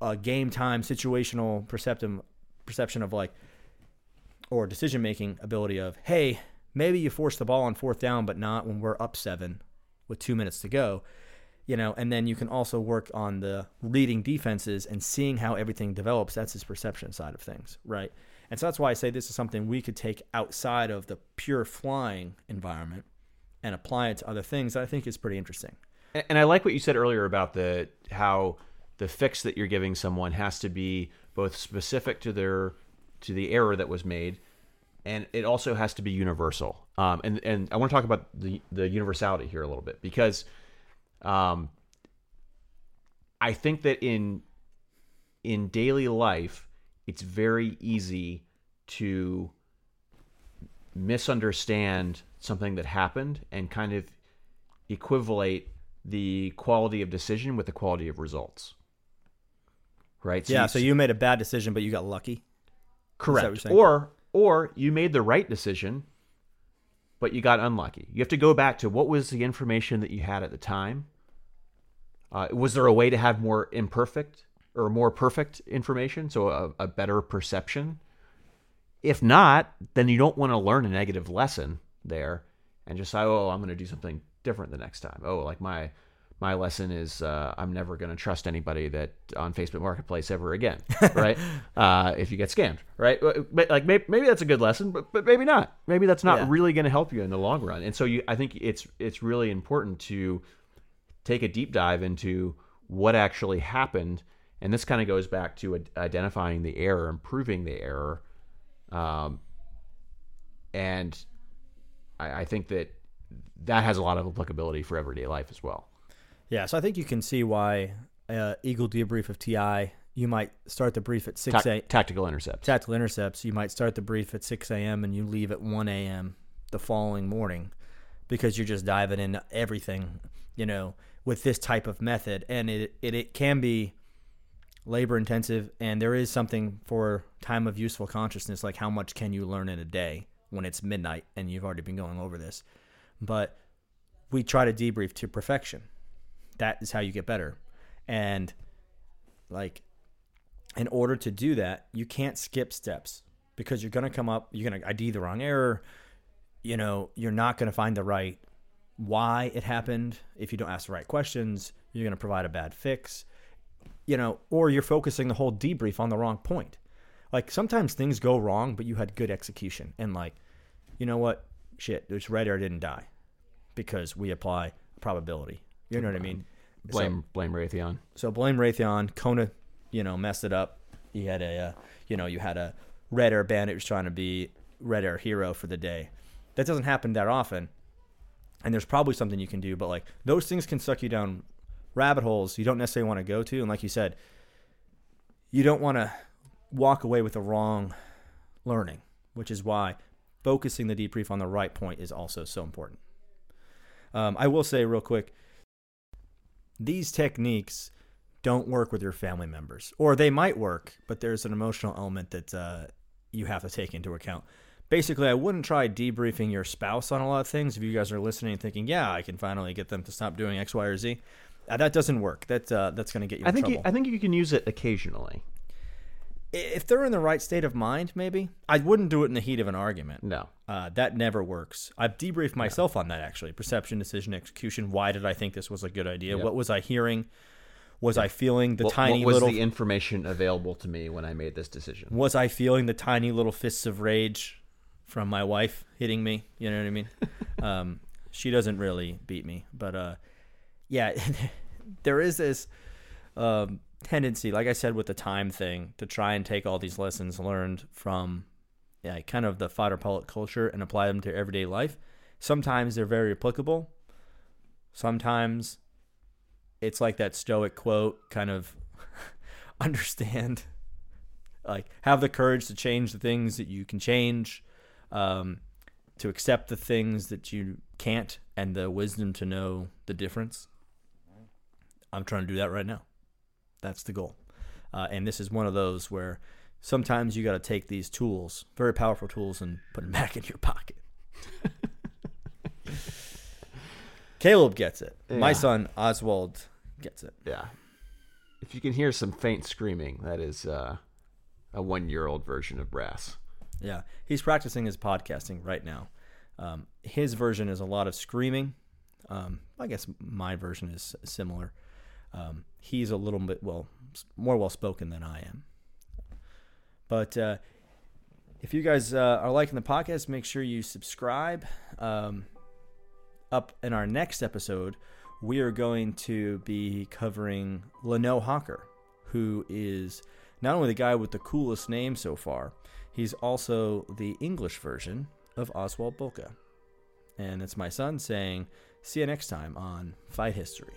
S1: a game time situational perceptive perception of, like, or decision making ability of, hey, maybe you force the ball on fourth down, but not when we're up seven with two minutes to go you know, and then you can also work on the reading defenses and seeing how everything develops. That's his perception side of things, right? And so that's why I say this is something we could take outside of the pure flying environment and apply it to other things I think is pretty interesting.
S2: And and I like what you said earlier about the how the fix that you're giving someone has to be both specific to their to the error that was made, and it also has to be universal. Um, and and I want to talk about the the universality here a little bit because, um, I think that in in daily life, it's very easy to misunderstand something that happened and kind of equivalate the quality of decision with the quality of results. Right?
S1: yeah,
S2: you-
S1: so you made a bad decision, but you got lucky.
S2: correct. Or or you made the right decision, but you got unlucky. You have to go back to what was the information that you had at the time. Uh, was there a way to have more imperfect or more perfect information, so a, a better perception? If not, then you don't want to learn a negative lesson there and just say, "Oh, I'm going to do something different the next time." Oh, like my my lesson is uh, I'm never going to trust anybody that on Facebook Marketplace ever again, right? uh, if you get scammed, right? Like maybe, maybe, that's a good lesson, but but maybe not. Maybe that's not yeah. really going to help you in the long run. And so you, I think it's it's really important to take a deep dive into what actually happened. And this kind of goes back to identifying the error, improving the error, um, and I, I think that that has a lot of applicability for everyday life as well.
S1: Yeah, so I think you can see why uh, Eagle debrief of TI. You might start the brief at six a.
S2: Tactical intercepts.
S1: Tactical intercepts. You might start the brief at six a.m. and you leave at one a.m. the following morning, because you're just diving into everything, you know, with this type of method, and it it, it can be labor intensive, and there is something for time of useful consciousness, like how much can you learn in a day when it's midnight and you've already been going over this, but we try to debrief to perfection that is how you get better. And like in order to do that, you can't skip steps because you're going to come up, you're going to ID the wrong error. You know, you're not going to find the right why it happened. If you don't ask the right questions, you're going to provide a bad fix. You know, or you're focusing the whole debrief on the wrong point. Like sometimes things go wrong, but you had good execution. And like, you know what? Shit, this red air didn't die because we apply probability you know what I mean?
S2: Blame so, blame Raytheon.
S1: So blame Raytheon. Kona, you know, messed it up. He had a, uh, you know, you had a Red Air bandit was trying to be Red Air hero for the day. That doesn't happen that often, and there's probably something you can do. But like those things can suck you down rabbit holes you don't necessarily want to go to. And like you said, you don't want to walk away with the wrong learning, which is why focusing the debrief on the right point is also so important. Um, I will say real quick these techniques don't work with your family members, or they might work, but there's an emotional element that uh, you have to take into account. Basically, I wouldn't try debriefing your spouse on a lot of things. If you guys are listening and thinking, "Yeah, I can finally get them to stop doing X, Y, or Z," uh, that doesn't work. That uh, that's going to get you.
S2: I think. You, I think you can use it occasionally
S1: if they're in the right state of mind, maybe I wouldn't do it in the heat of an argument.
S2: No,
S1: uh, that never works. I've debriefed myself on that actually: perception, decision, execution. Why did I think this was a good idea? Yep. What was I hearing? Was I feeling the
S2: what,
S1: tiny
S2: what was
S1: little
S2: the information available to me when I made this decision?
S1: Was I feeling the tiny little fists of rage from my wife hitting me? You know what I mean? um, she doesn't really beat me, but uh, yeah, there is this. Um, tendency, like I said with the time thing, to try and take all these lessons learned from yeah, kind of the fighter pilot culture and apply them to everyday life. Sometimes they're very applicable. Sometimes it's like that stoic quote kind of understand like have the courage to change the things that you can change um, to accept the things that you can't and the wisdom to know the difference i'm trying to do that right now that's the goal. Uh, and this is one of those where sometimes you got to take these tools, very powerful tools, and put them back in your pocket. Caleb gets it. Yeah. My son Oswald gets it.
S2: Yeah. If you can hear some faint screaming, that is uh, a one-year-old version of brass.
S1: Yeah, he's practicing his podcasting right now. Um, his version is a lot of screaming. Um, I guess my version is similar. Um, he's a little bit well more well spoken than I am. But uh, if you guys uh, are liking the podcast, make sure you subscribe. Um, up in our next episode, we are going to be covering Lanoe Hawker, who is not only the guy with the coolest name so far, he's also the English version of Oswald Boelcke. And it's my son saying, See you next time on Fight History.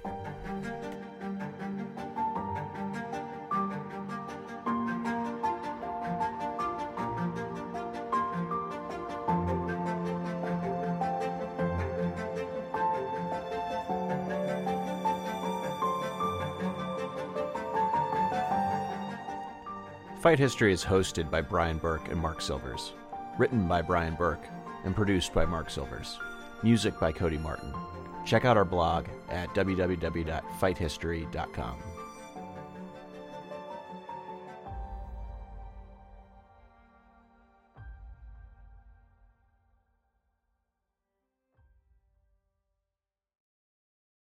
S2: Fight History is hosted by Brian Burke and Mark Silvers. Written by Brian Burke and produced by Mark Silvers. Music by Cody Martin. Check out our blog at www.fighthistory.com.